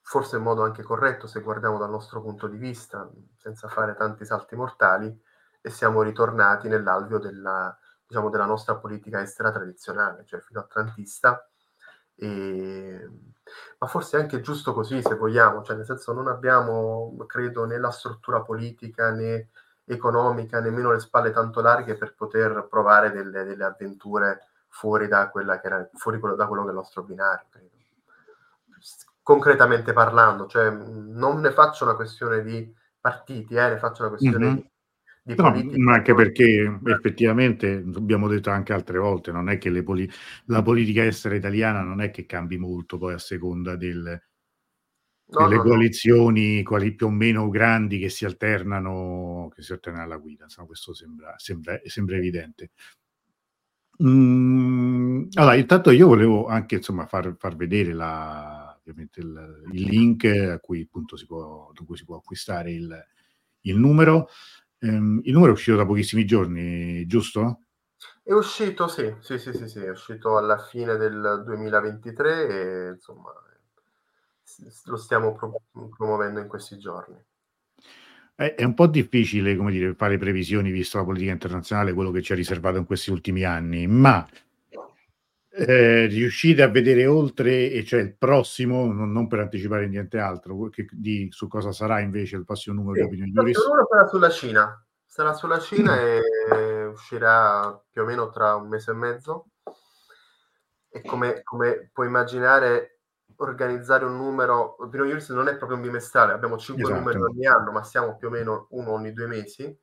forse in modo anche corretto se guardiamo dal nostro punto di vista, senza fare tanti salti mortali, e siamo ritornati nell'alveo della, diciamo, della nostra politica estera tradizionale, cioè filo atlantista. E... Ma forse è anche giusto così, se vogliamo, cioè nel senso non abbiamo, credo, né la struttura politica né economica, nemmeno le spalle tanto larghe per poter provare delle, delle avventure fuori da, quella che era, fuori da quello che è il nostro binario, credo. Concretamente parlando, cioè non ne faccio una questione di partiti, eh, ne faccio una questione mm-hmm. di di no, ma anche perché effettivamente abbiamo detto anche altre volte, non è che poli- la politica estera italiana non è che cambi molto poi a seconda del, no, delle no, coalizioni quali più o meno grandi che si alternano, che si alternano alla guida. Insomma, questo sembra, sembra, sembra evidente. Mm, allora, intanto io volevo anche insomma far, far vedere la, ovviamente il, il, link a cui appunto si può, cui si può acquistare il, il numero. Ehm, il numero è uscito da pochissimi giorni, giusto? È uscito, sì, sì, sì, sì, sì, è uscito alla fine del 2023 e insomma lo stiamo pro- promuovendo in questi giorni. È, è un po' difficile, come dire, fare previsioni visto la politica internazionale, quello che ci ha riservato in questi ultimi anni, ma eh, riuscite a vedere oltre, e cioè il prossimo, non, non per anticipare niente altro, che, di, su cosa sarà invece il prossimo numero sì, di opinioni giuristi? Il sarà sulla Cina, sarà sulla Cina e uscirà più o meno tra un mese e mezzo. E come, come puoi immaginare, organizzare un numero, opinioni giuristi non è proprio un bimestrale, abbiamo cinque esatto. numeri ogni anno, ma siamo più o meno uno ogni due mesi.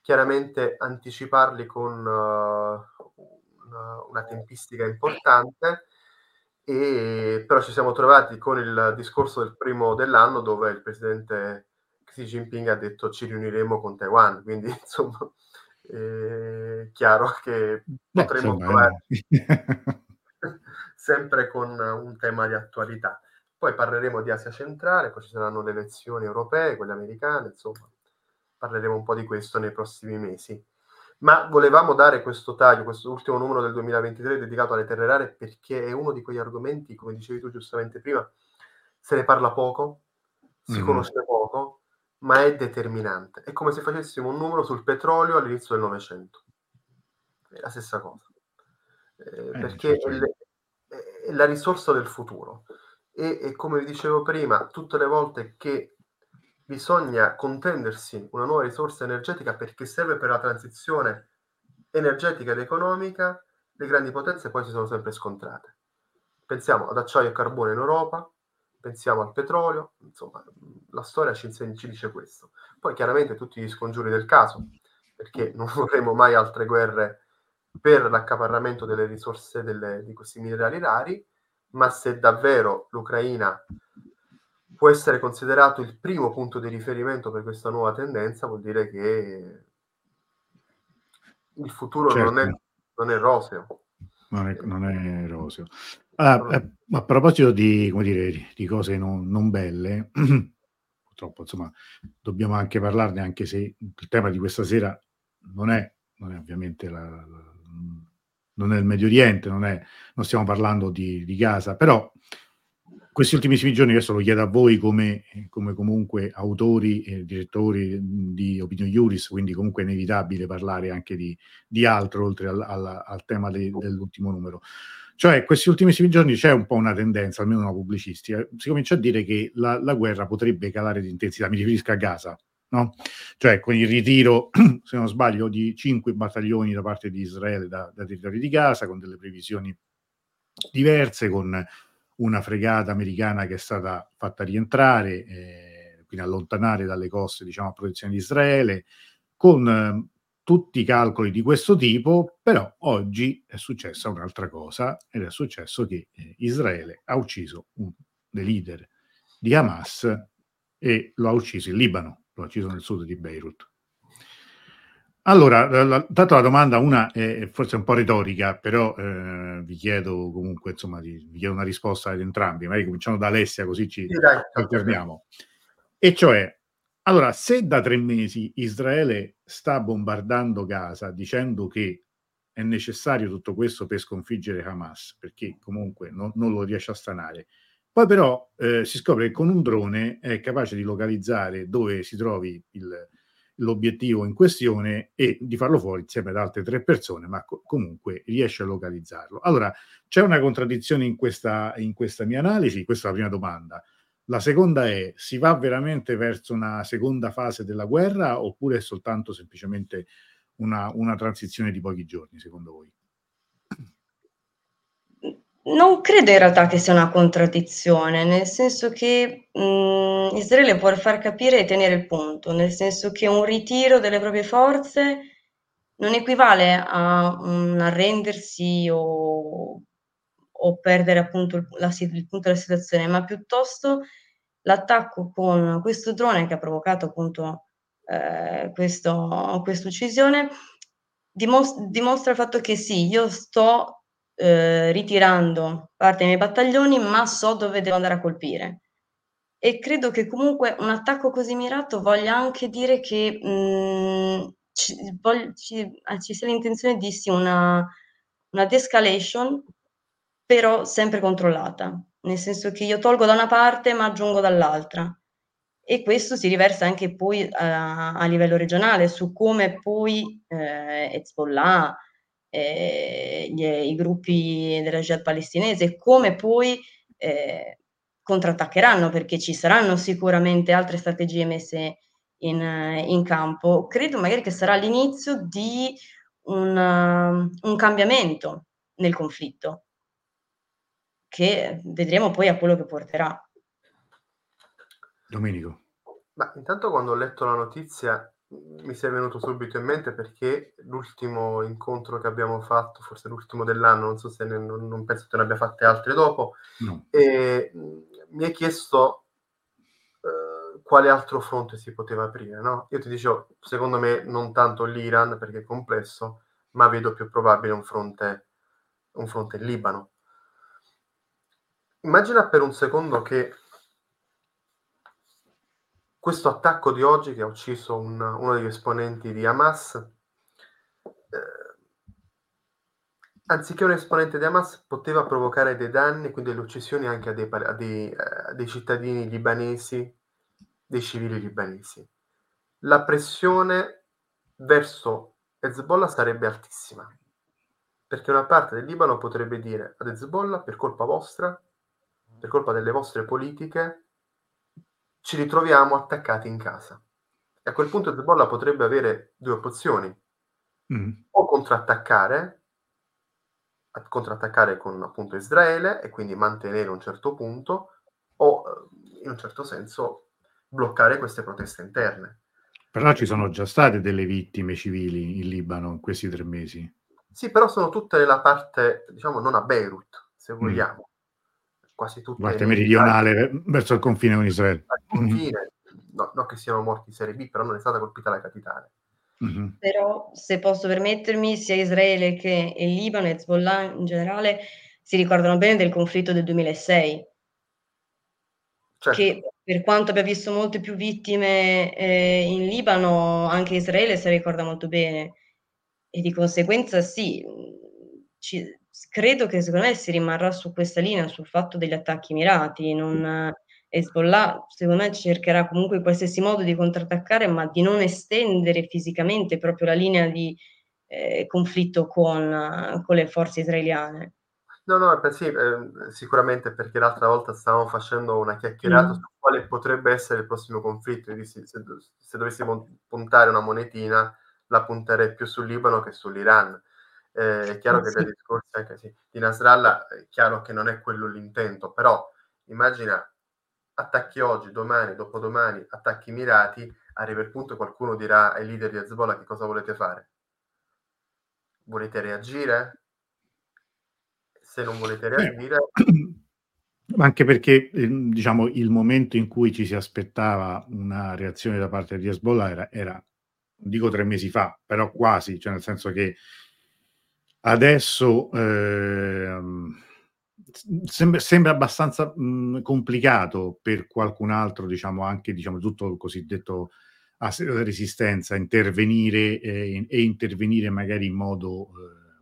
Chiaramente anticiparli con... Uh, una, tempistica importante, e, però ci siamo trovati con il discorso del primo dell'anno dove il presidente Xi Jinping ha detto ci riuniremo con Taiwan, quindi insomma è chiaro che Beh, potremo insomma, trovare sempre con un tema di attualità. Poi parleremo di Asia centrale, poi ci saranno le elezioni europee, quelle americane, insomma, parleremo un po' di questo nei prossimi mesi ma volevamo dare questo taglio, questo ultimo numero del 2023 dedicato alle terre rare perché è uno di quegli argomenti, come dicevi tu giustamente prima, se ne parla poco, si mm. conosce poco, ma è determinante. È come se facessimo un numero sul petrolio all'inizio del Novecento. È la stessa cosa. Eh, eh, perché è, le, è, la risorsa del futuro. E, e come vi dicevo prima, tutte le volte che bisogna contendersi una nuova risorsa energetica perché serve per la transizione energetica ed economica, le grandi potenze poi si sono sempre scontrate. Pensiamo ad acciaio e carbone in Europa, pensiamo al petrolio, insomma, la storia ci, ci dice questo. Poi chiaramente tutti gli scongiuri del caso, perché non vorremmo mai altre guerre per l'accaparramento delle risorse delle, di questi minerali rari, ma se davvero l'Ucraina può essere considerato il primo punto di riferimento per questa nuova tendenza, vuol dire che il futuro certo. non, è, non, è, roseo. Non è, non è roseo. Ah, a, a, proposito di, dire, di cose non, non belle, purtroppo insomma, dobbiamo anche parlarne, anche se il tema di questa sera non è, non è ovviamente la, la, non è il Medio Oriente, non, è, non stiamo parlando di, di Gaza, però questi ultimissimi giorni, adesso lo chiedo a voi come, come comunque autori e direttori di Opinion Iuris, quindi comunque è inevitabile parlare anche di, di altro oltre al, al, al tema de, dell'ultimo numero. Cioè, questi ultimissimi giorni c'è un po' una tendenza, almeno una pubblicistica, si comincia a dire che la, la guerra potrebbe calare di intensità, mi riferisco a Gaza, no? Cioè, con il ritiro, se non sbaglio, di cinque battaglioni da parte di Israele da, da territori di Gaza, con delle previsioni diverse, con una fregata americana che è stata fatta rientrare, eh, quindi allontanare dalle coste, diciamo, a protezione di Israele, con eh, tutti i calcoli di questo tipo, però oggi è successa un'altra cosa ed è successo che eh, Israele ha ucciso un dei leader di Hamas e lo ha ucciso in Libano, lo ha ucciso nel sud di Beirut. Allora, la, tanto la domanda, una è forse un po' retorica, però eh, vi chiedo comunque, insomma, di, vi chiedo una risposta ad entrambi. Magari cominciamo da Alessia, così ci alterniamo. E cioè, allora, se da tre mesi Israele sta bombardando Gaza dicendo che è necessario tutto questo per sconfiggere Hamas, perché comunque non, non lo riesce a stanare, poi però eh, si scopre che con un drone è capace di localizzare dove si trovi il, l'obiettivo in questione e di farlo fuori insieme ad altre tre persone, ma co- comunque riesce a localizzarlo. Allora, c'è una contraddizione in questa, in questa mia analisi? Questa è la prima domanda. La seconda è, si va veramente verso una seconda fase della guerra oppure è soltanto semplicemente una, una transizione di pochi giorni, secondo voi? Non credo in realtà che sia una contraddizione, nel senso che mh, Israele vuole far capire e tenere il punto, nel senso che un ritiro delle proprie forze non equivale a un arrendersi o, o perdere appunto il, la, il punto della situazione, ma piuttosto l'attacco con questo drone che ha provocato appunto eh, questa uccisione dimostra il fatto che sì, io sto eh, ritirando parte dei miei battaglioni, ma so dove devo andare a colpire. E credo che comunque un attacco così mirato voglia anche dire che mh, mm, ci, voglio, ci, eh, ci, sia l'intenzione di sì una, una de-escalation, però sempre controllata, nel senso che io tolgo da una parte ma aggiungo dall'altra. E questo si riversa anche poi a, a livello regionale su come poi eh, Hezbollah, eh, gli, i gruppi della jihad palestinese, come poi eh, contrattaccheranno, perché ci saranno sicuramente altre strategie messe in, in campo. Credo magari che sarà l'inizio di un, un cambiamento nel conflitto, che vedremo poi a quello che porterà. Domenico. Ma intanto quando ho letto la notizia mi sei venuto subito in mente perché l'ultimo incontro che abbiamo fatto, forse l'ultimo dell'anno, non so se ne, non, non, penso che ne abbia fatte altre dopo, no. e mi hai chiesto uh, quale altro fronte si poteva aprire. No? Io ti dicevo, secondo me non tanto l'Iran perché è complesso, ma vedo più probabile un fronte, un fronte in Libano. Immagina per un secondo che questo attacco di oggi che ha ucciso un, uno degli esponenti di Hamas, eh, anziché un esponente di Hamas, poteva provocare dei danni, quindi delle uccisioni anche a dei, a dei, eh, a dei cittadini libanesi, dei civili libanesi. La pressione verso Hezbollah sarebbe altissima, perché una parte del Libano potrebbe dire ad Hezbollah per colpa vostra, per colpa delle vostre politiche, ci ritroviamo attaccati in casa. E a quel punto Hezbollah potrebbe avere due opzioni. Mm. O contrattaccare, contrattaccare con appunto Israele e quindi mantenere un certo punto, o eh, in un certo senso bloccare queste proteste interne. Però ci sono già state delle vittime civili in Libano in questi tre mesi. Sì, però sono tutte nella parte, diciamo, non a Beirut, se mm. vogliamo. Mm quasi tutte parte meridionale verso il confine con Israele. Confine, mm-hmm. no, non che siano morti in Serie B, però non è stata colpita la capitale. Mm-hmm. Però, se posso permettermi, sia Israele che il Libano e Hezbollah in generale si ricordano bene del conflitto del 2006, certo. che per quanto abbia visto molte più vittime eh, in Libano, anche Israele se ricorda molto bene. E di conseguenza sì, ci, credo che secondo me si rimarrà su questa linea, sul fatto degli attacchi mirati. Non, Hezbollah, secondo me, cercherà comunque in qualsiasi modo di contrattaccare, ma di non estendere fisicamente proprio la linea di eh, conflitto con, con, le forze israeliane. No, no, beh, sì, eh, sicuramente perché l'altra volta stavamo facendo una chiacchierata mm. su quale potrebbe essere il prossimo conflitto. Se, se, se dovessi puntare una monetina, la punterei più sul Libano che sull'Iran eh, è chiaro eh, che sì. dai discorsi anche sì, di Nasrallah è chiaro che non è quello l'intento, però immagina attacchi oggi, domani, dopodomani, attacchi mirati, arriva il punto che qualcuno dirà ai leader di Hezbollah che cosa volete fare? Volete reagire? Se non volete reagire... Anche perché diciamo, il momento in cui ci si aspettava una reazione da parte di Hezbollah era, era dico tre mesi fa, però quasi, cioè nel senso che adesso eh, sembra, sembra, abbastanza mh, complicato per qualcun altro, diciamo anche diciamo, tutto il cosiddetto resistenza, intervenire eh, e intervenire magari in modo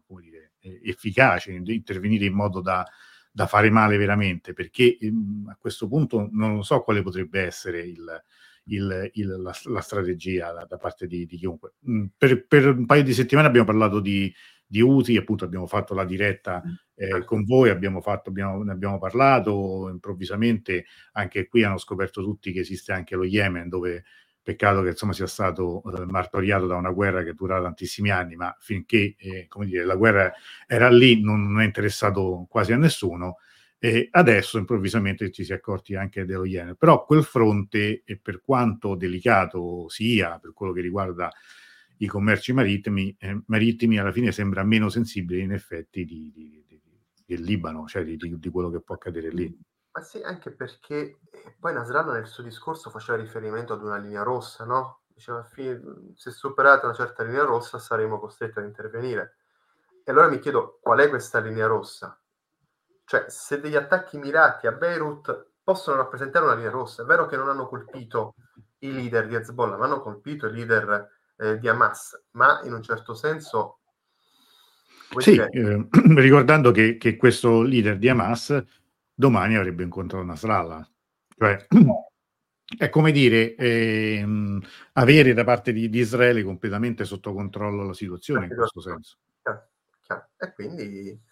eh, dire, efficace, intervenire in modo da, da fare male veramente, perché mh, a questo punto non so quale potrebbe essere il, il, il, la, la, strategia da, da parte di, di chiunque. Mm, per, per, un paio di settimane abbiamo parlato di, di UTI, appunto abbiamo fatto la diretta mm, eh, con voi, abbiamo fatto, abbiamo, ne abbiamo parlato, improvvisamente anche qui hanno scoperto tutti che esiste anche lo Yemen, dove peccato che insomma sia stato eh, martoriato da una guerra che dura tantissimi anni, ma finché eh, come dire, la guerra era lì non, non è interessato quasi a nessuno e adesso improvvisamente ci si è accorti anche dello Yemen. Però quel fronte, e per quanto delicato sia per quello che riguarda i commerci marittimi, eh, marittimi alla fine sembra meno sensibile in effetti di, di, di, del Libano, cioè di, quello che può accadere lì. Ma sì, anche perché eh, poi Nasrallah nel suo discorso faceva riferimento ad una linea rossa, no? Diceva, se superate una certa linea rossa saremo costretti ad intervenire. E allora mi chiedo qual è questa linea rossa? Cioè, se degli attacchi mirati a Beirut possono rappresentare una linea rossa, è vero che non hanno colpito i leader di Hezbollah, ma hanno colpito i leader eh, di Hamas, ma in un certo senso... Sì, dire... eh, ricordando che, che, questo leader di Hamas domani avrebbe incontrato Nasrallah, cioè è come dire ehm, avere da parte di, di, Israele completamente sotto controllo la situazione in questo senso. Chiaro, chiaro. E quindi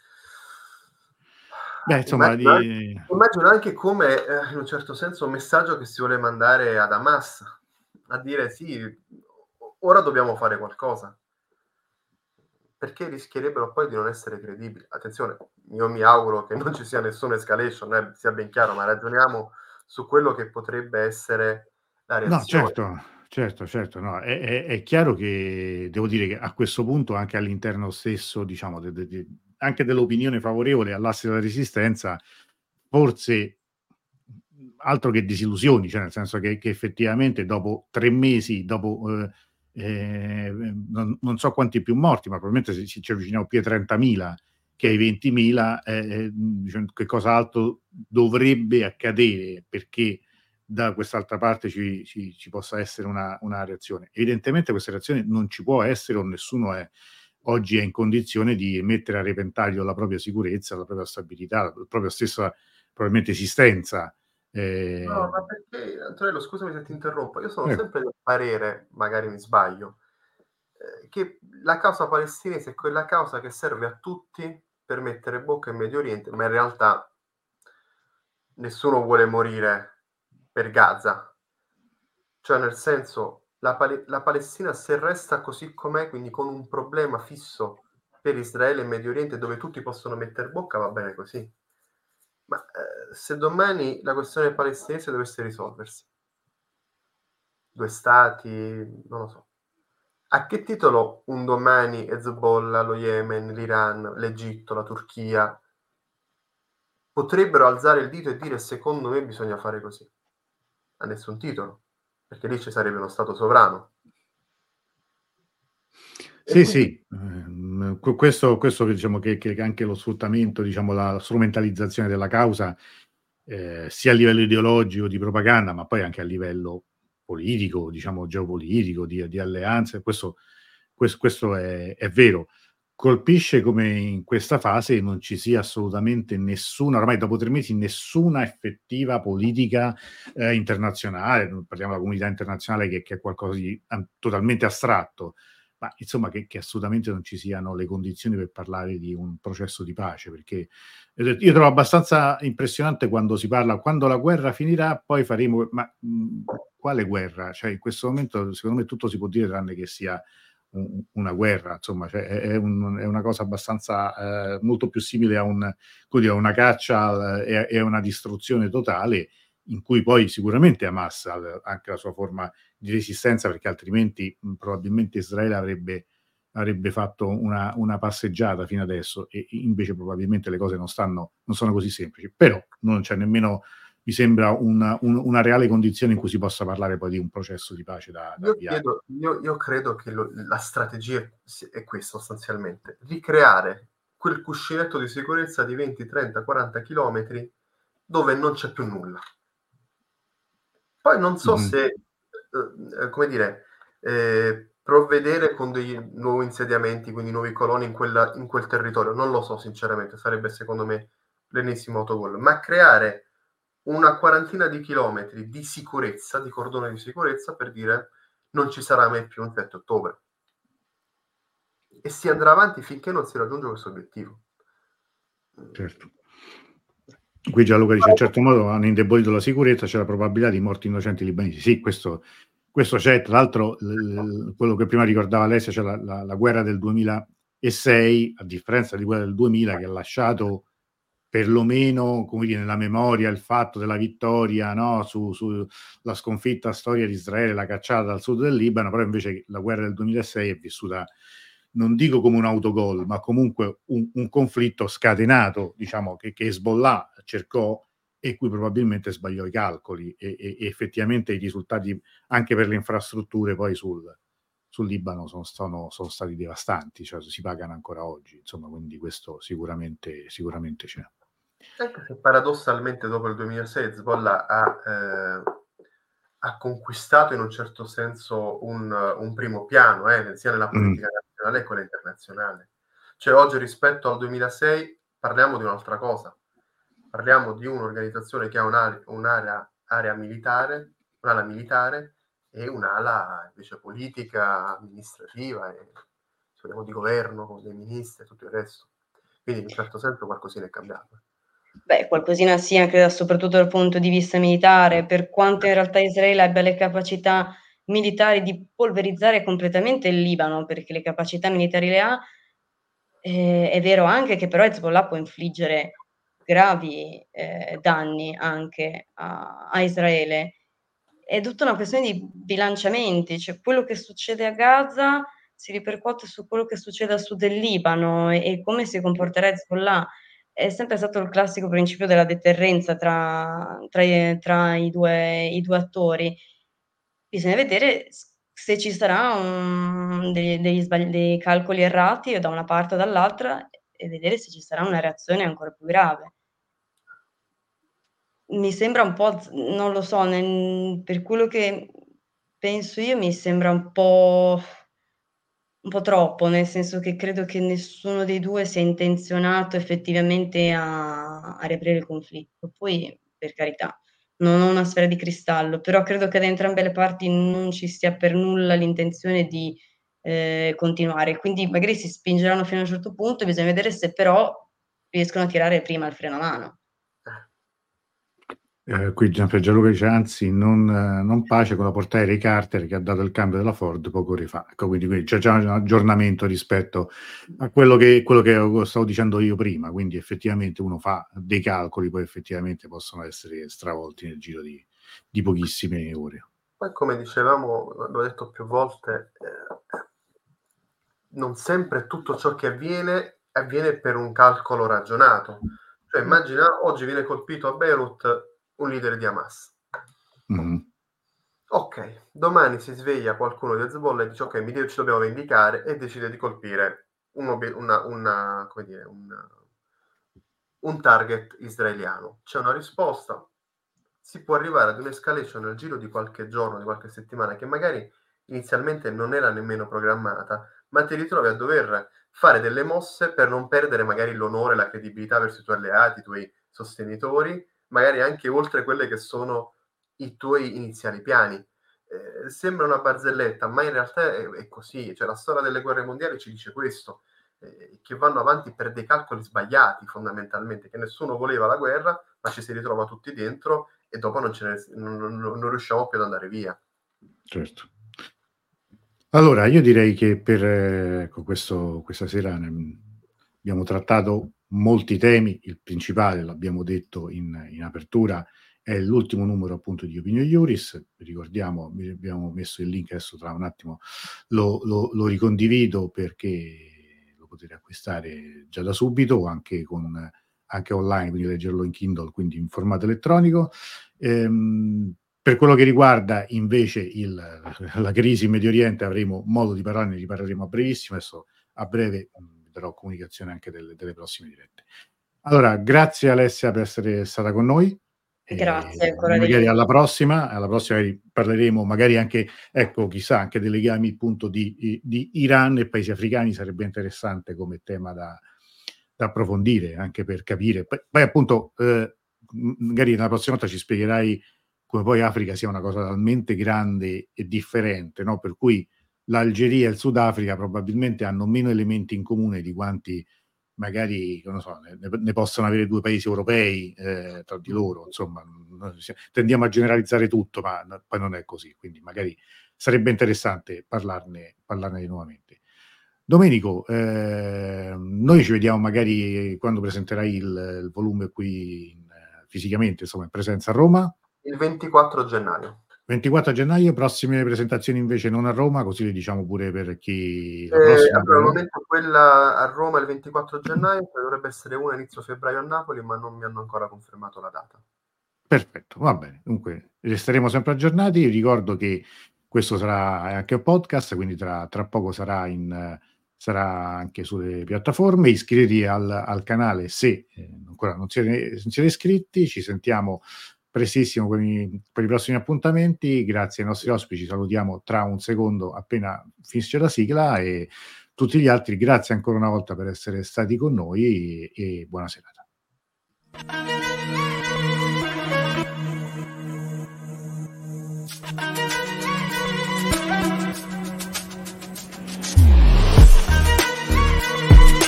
Beh, insomma, immagino, di... immagino anche come eh, in un certo senso un messaggio che si vuole mandare ad Hamas a dire sì, ora dobbiamo fare qualcosa perché rischierebbero poi di non essere credibili. Attenzione, io mi auguro che non ci sia nessuna escalation, eh, sia ben chiaro, ma ragioniamo su quello che potrebbe essere la reazione. No, certo, certo, certo. No. È, è, è, chiaro che devo dire che a questo punto anche all'interno stesso, diciamo, de, de, de, anche dell'opinione favorevole all'asse della resistenza, forse altro che disillusioni, cioè nel senso che, che effettivamente dopo tre mesi, dopo eh, eh, non, non, so quanti più morti, ma probabilmente se ci avviciniamo più ai 30.000 che ai 20.000, eh, eh, diciamo, che cosa altro dovrebbe accadere perché da quest'altra parte ci, ci, ci possa essere una, una, reazione. Evidentemente questa reazione non ci può essere o nessuno è oggi è in condizione di mettere a repentaglio la propria sicurezza, la propria stabilità, la propria stessa probabilmente esistenza. Eh... No, ma perché, Antonello, scusami se ti interrompo, io sono eh. sempre del parere, magari mi sbaglio, eh, che la causa palestinese è quella causa che serve a tutti per mettere bocca in Medio Oriente, ma in realtà nessuno vuole morire per Gaza. Cioè, nel senso, la, Pal- la Palestina se resta così com'è, quindi con un problema fisso per Israele e Medio Oriente dove tutti possono mettere bocca, va bene così. Ma eh, se domani la questione palestinese dovesse risolversi, due stati, non lo so, a che titolo un domani Hezbollah, lo Yemen, l'Iran, l'Egitto, la Turchia potrebbero alzare il dito e dire secondo me bisogna fare così? A nessun titolo perché lì ci sarebbe uno Stato sovrano. Sì, sì, ehm, questo, questo diciamo che, che, anche lo sfruttamento, diciamo la strumentalizzazione della causa, eh, sia a livello ideologico di propaganda, ma poi anche a livello politico, diciamo geopolitico, di, di alleanze, questo, questo, questo è, è, vero. Colpisce come in questa fase non ci sia assolutamente nessuna, ormai dopo tre mesi, nessuna effettiva politica eh, internazionale, parliamo della comunità internazionale che, che è qualcosa di totalmente astratto, ma insomma che, che, assolutamente non ci siano le condizioni per parlare di un processo di pace, perché io trovo abbastanza impressionante quando si parla, quando la guerra finirà, poi faremo, ma mh, quale guerra? Cioè in questo momento secondo me tutto si può dire tranne che sia una guerra, insomma, cioè è, un, è, una cosa abbastanza eh, molto più simile a, un, dire, a una caccia e, e, a una distruzione totale, in cui poi sicuramente Hamas ha anche la sua forma di resistenza, perché altrimenti mh, probabilmente Israele avrebbe, avrebbe fatto una, una, passeggiata fino adesso, e invece probabilmente le cose non, stanno, non sono così semplici. Però non c'è nemmeno mi sembra una, un, una, reale condizione in cui si possa parlare poi di un processo di pace da, da io, chiedo, io, io, credo che lo, la strategia è questa sostanzialmente, ricreare quel cuscinetto di sicurezza di 20, 30, 40 chilometri dove non c'è più nulla. Poi non so mm-hmm. se, eh, come dire, eh, provvedere con dei nuovi insediamenti, quindi nuovi coloni in, quella, in quel territorio, non lo so sinceramente, sarebbe secondo me l'ennesimo autogol, ma creare una quarantina di chilometri di sicurezza, di cordone di sicurezza, per dire non ci sarà mai più un 7 ottobre. E si andrà avanti finché non si raggiunge questo obiettivo. Certo. Qui Gianluca dice, in certo modo hanno indebolito la sicurezza, c'è la probabilità di morti innocenti libanesi. Sì, questo, questo c'è, tra l'altro l- quello che prima ricordava Alessia, c'è la, la, la guerra del 2006, a differenza di quella del 2000, che ha lasciato perlomeno come dire, nella memoria il fatto della vittoria no? sulla su sconfitta storia di Israele, la cacciata dal sud del Libano, però invece la guerra del 2006 è vissuta, non dico come un autogol, ma comunque un, un conflitto scatenato, diciamo, che, che Hezbollah cercò e cui probabilmente sbagliò i calcoli e, e, e, effettivamente i risultati anche per le infrastrutture poi sul, sul Libano sono, sono, sono, stati devastanti, cioè si pagano ancora oggi, insomma, quindi questo sicuramente, sicuramente c'è. Anche se paradossalmente dopo il 2006 Hezbollah ha, eh, ha conquistato in un certo senso un, un primo piano, eh, sia nella mm. politica mm. nazionale che quella internazionale. Cioè oggi rispetto al 2006 parliamo di un'altra cosa, parliamo di un'organizzazione che ha un'area, un'area area militare, un'ala militare e un'ala invece politica, amministrativa e se vogliamo di governo con dei ministri e tutto il resto. Quindi in un certo senso qualcosina è cambiato. Beh, qualcosina sì, anche soprattutto dal punto di vista militare, per quanto in realtà Israele abbia le capacità militari di polverizzare completamente il Libano, perché le capacità militari le ha, eh, è vero anche che però Hezbollah può infliggere gravi eh, danni anche a, a, Israele. È tutta una questione di bilanciamenti, cioè quello che succede a Gaza si ripercuote su quello che succede a sud del Libano e, e come si comporterà Hezbollah è sempre stato il classico principio della deterrenza tra, tra, tra i, due, i, due, attori. Bisogna vedere se ci sarà un, dei, dei calcoli errati da una parte o dall'altra e vedere se ci sarà una reazione ancora più grave. Mi sembra un po', non lo so, nel, per quello che penso io, mi sembra un po' Un po' troppo, nel senso che credo che nessuno dei due sia intenzionato effettivamente a a riaprire il conflitto. Poi, per carità, non ho una sfera di cristallo, però credo che da entrambe le parti non ci sia per nulla l'intenzione di, ehm, continuare. Quindi magari si spingeranno fino a un certo punto bisogna vedere se però riescono a tirare prima il freno a mano. Eh, qui Gianluca dice anzi non, eh, non, pace con la portaerei Carter che ha dato il cambio della Ford poco fa. Ecco, quindi, quindi c'è già un aggiornamento rispetto a quello che, quello che stavo dicendo io prima. Quindi effettivamente uno fa dei calcoli poi effettivamente possono essere stravolti nel giro di, di pochissime ore. Poi come dicevamo l'ho detto più volte eh, non sempre tutto ciò che avviene avviene per un calcolo ragionato. Cioè immagina oggi viene colpito a Beirut un leader di Hamas. Mm-hmm. Ok, domani si sveglia qualcuno di Hezbollah e dice ok, mi ci dobbiamo vendicare e decide di colpire un, una, una, dire, un, un target israeliano. C'è una risposta, si può arrivare ad un'escalation nel giro di qualche giorno, di qualche settimana, che magari inizialmente non era nemmeno programmata, ma ti ritrovi a dover fare delle mosse per non perdere magari l'onore, la credibilità verso i tuoi alleati, i tuoi sostenitori, magari anche oltre quelle che sono i tuoi iniziali piani. Eh, sembra una barzelletta, ma in realtà è, è, così. Cioè, la storia delle guerre mondiali ci dice questo, eh, che vanno avanti per dei calcoli sbagliati fondamentalmente, che nessuno voleva la guerra, ma ci si ritrova tutti dentro e dopo non, ne, non, non, riusciamo più ad andare via. Certo. Allora, io direi che per eh, ecco, questo, questa sera ne, abbiamo trattato molti temi, il principale, l'abbiamo detto in, in apertura, è l'ultimo numero appunto di Opinio Iuris, ricordiamo, abbiamo messo il link adesso tra un attimo, lo, lo, lo ricondivido perché lo potete acquistare già da subito, anche con anche online, quindi leggerlo in Kindle, quindi in formato elettronico. Ehm, per quello che riguarda invece il, la crisi in Medio Oriente avremo modo di parlarne, ne riparleremo a brevissimo, adesso a breve darò comunicazione anche delle, delle prossime dirette. Allora, grazie Alessia per essere stata con noi. Grazie ancora. Magari alla prossima, alla prossima parleremo magari anche, ecco, chissà, anche dei legami appunto di, di Iran e paesi africani sarebbe interessante come tema da, da approfondire, anche per capire. Poi, poi appunto, eh, magari nella prossima volta ci spiegherai come poi Africa sia una cosa talmente grande e differente, no? per cui l'Algeria e il Sudafrica probabilmente hanno meno elementi in comune di quanti magari so, ne, ne, possono avere due paesi europei eh, tra di loro, insomma, tendiamo a generalizzare tutto, ma no, poi non è così, quindi magari sarebbe interessante parlarne, parlarne nuovamente. Domenico, eh, noi ci vediamo magari quando presenterai il, il volume qui in, fisicamente, insomma, in presenza a Roma. Il 24 gennaio. 24 gennaio, prossime presentazioni invece non a Roma, così le diciamo pure per chi... La eh, allora, al momento quella a Roma il 24 gennaio, dovrebbe essere una inizio febbraio a Napoli, ma non mi hanno ancora confermato la data. Perfetto, va bene. Dunque, resteremo sempre aggiornati. Ricordo che questo sarà anche un podcast, quindi tra, tra poco sarà, in, sarà, anche sulle piattaforme. Iscrivetevi al, al canale se eh, ancora non siete, non siete iscritti. Ci sentiamo prestissimo per i, per i, prossimi appuntamenti. Grazie ai nostri ospiti, salutiamo tra un secondo appena finisce la sigla e tutti gli altri, grazie ancora una volta per essere stati con noi e, e buona serata.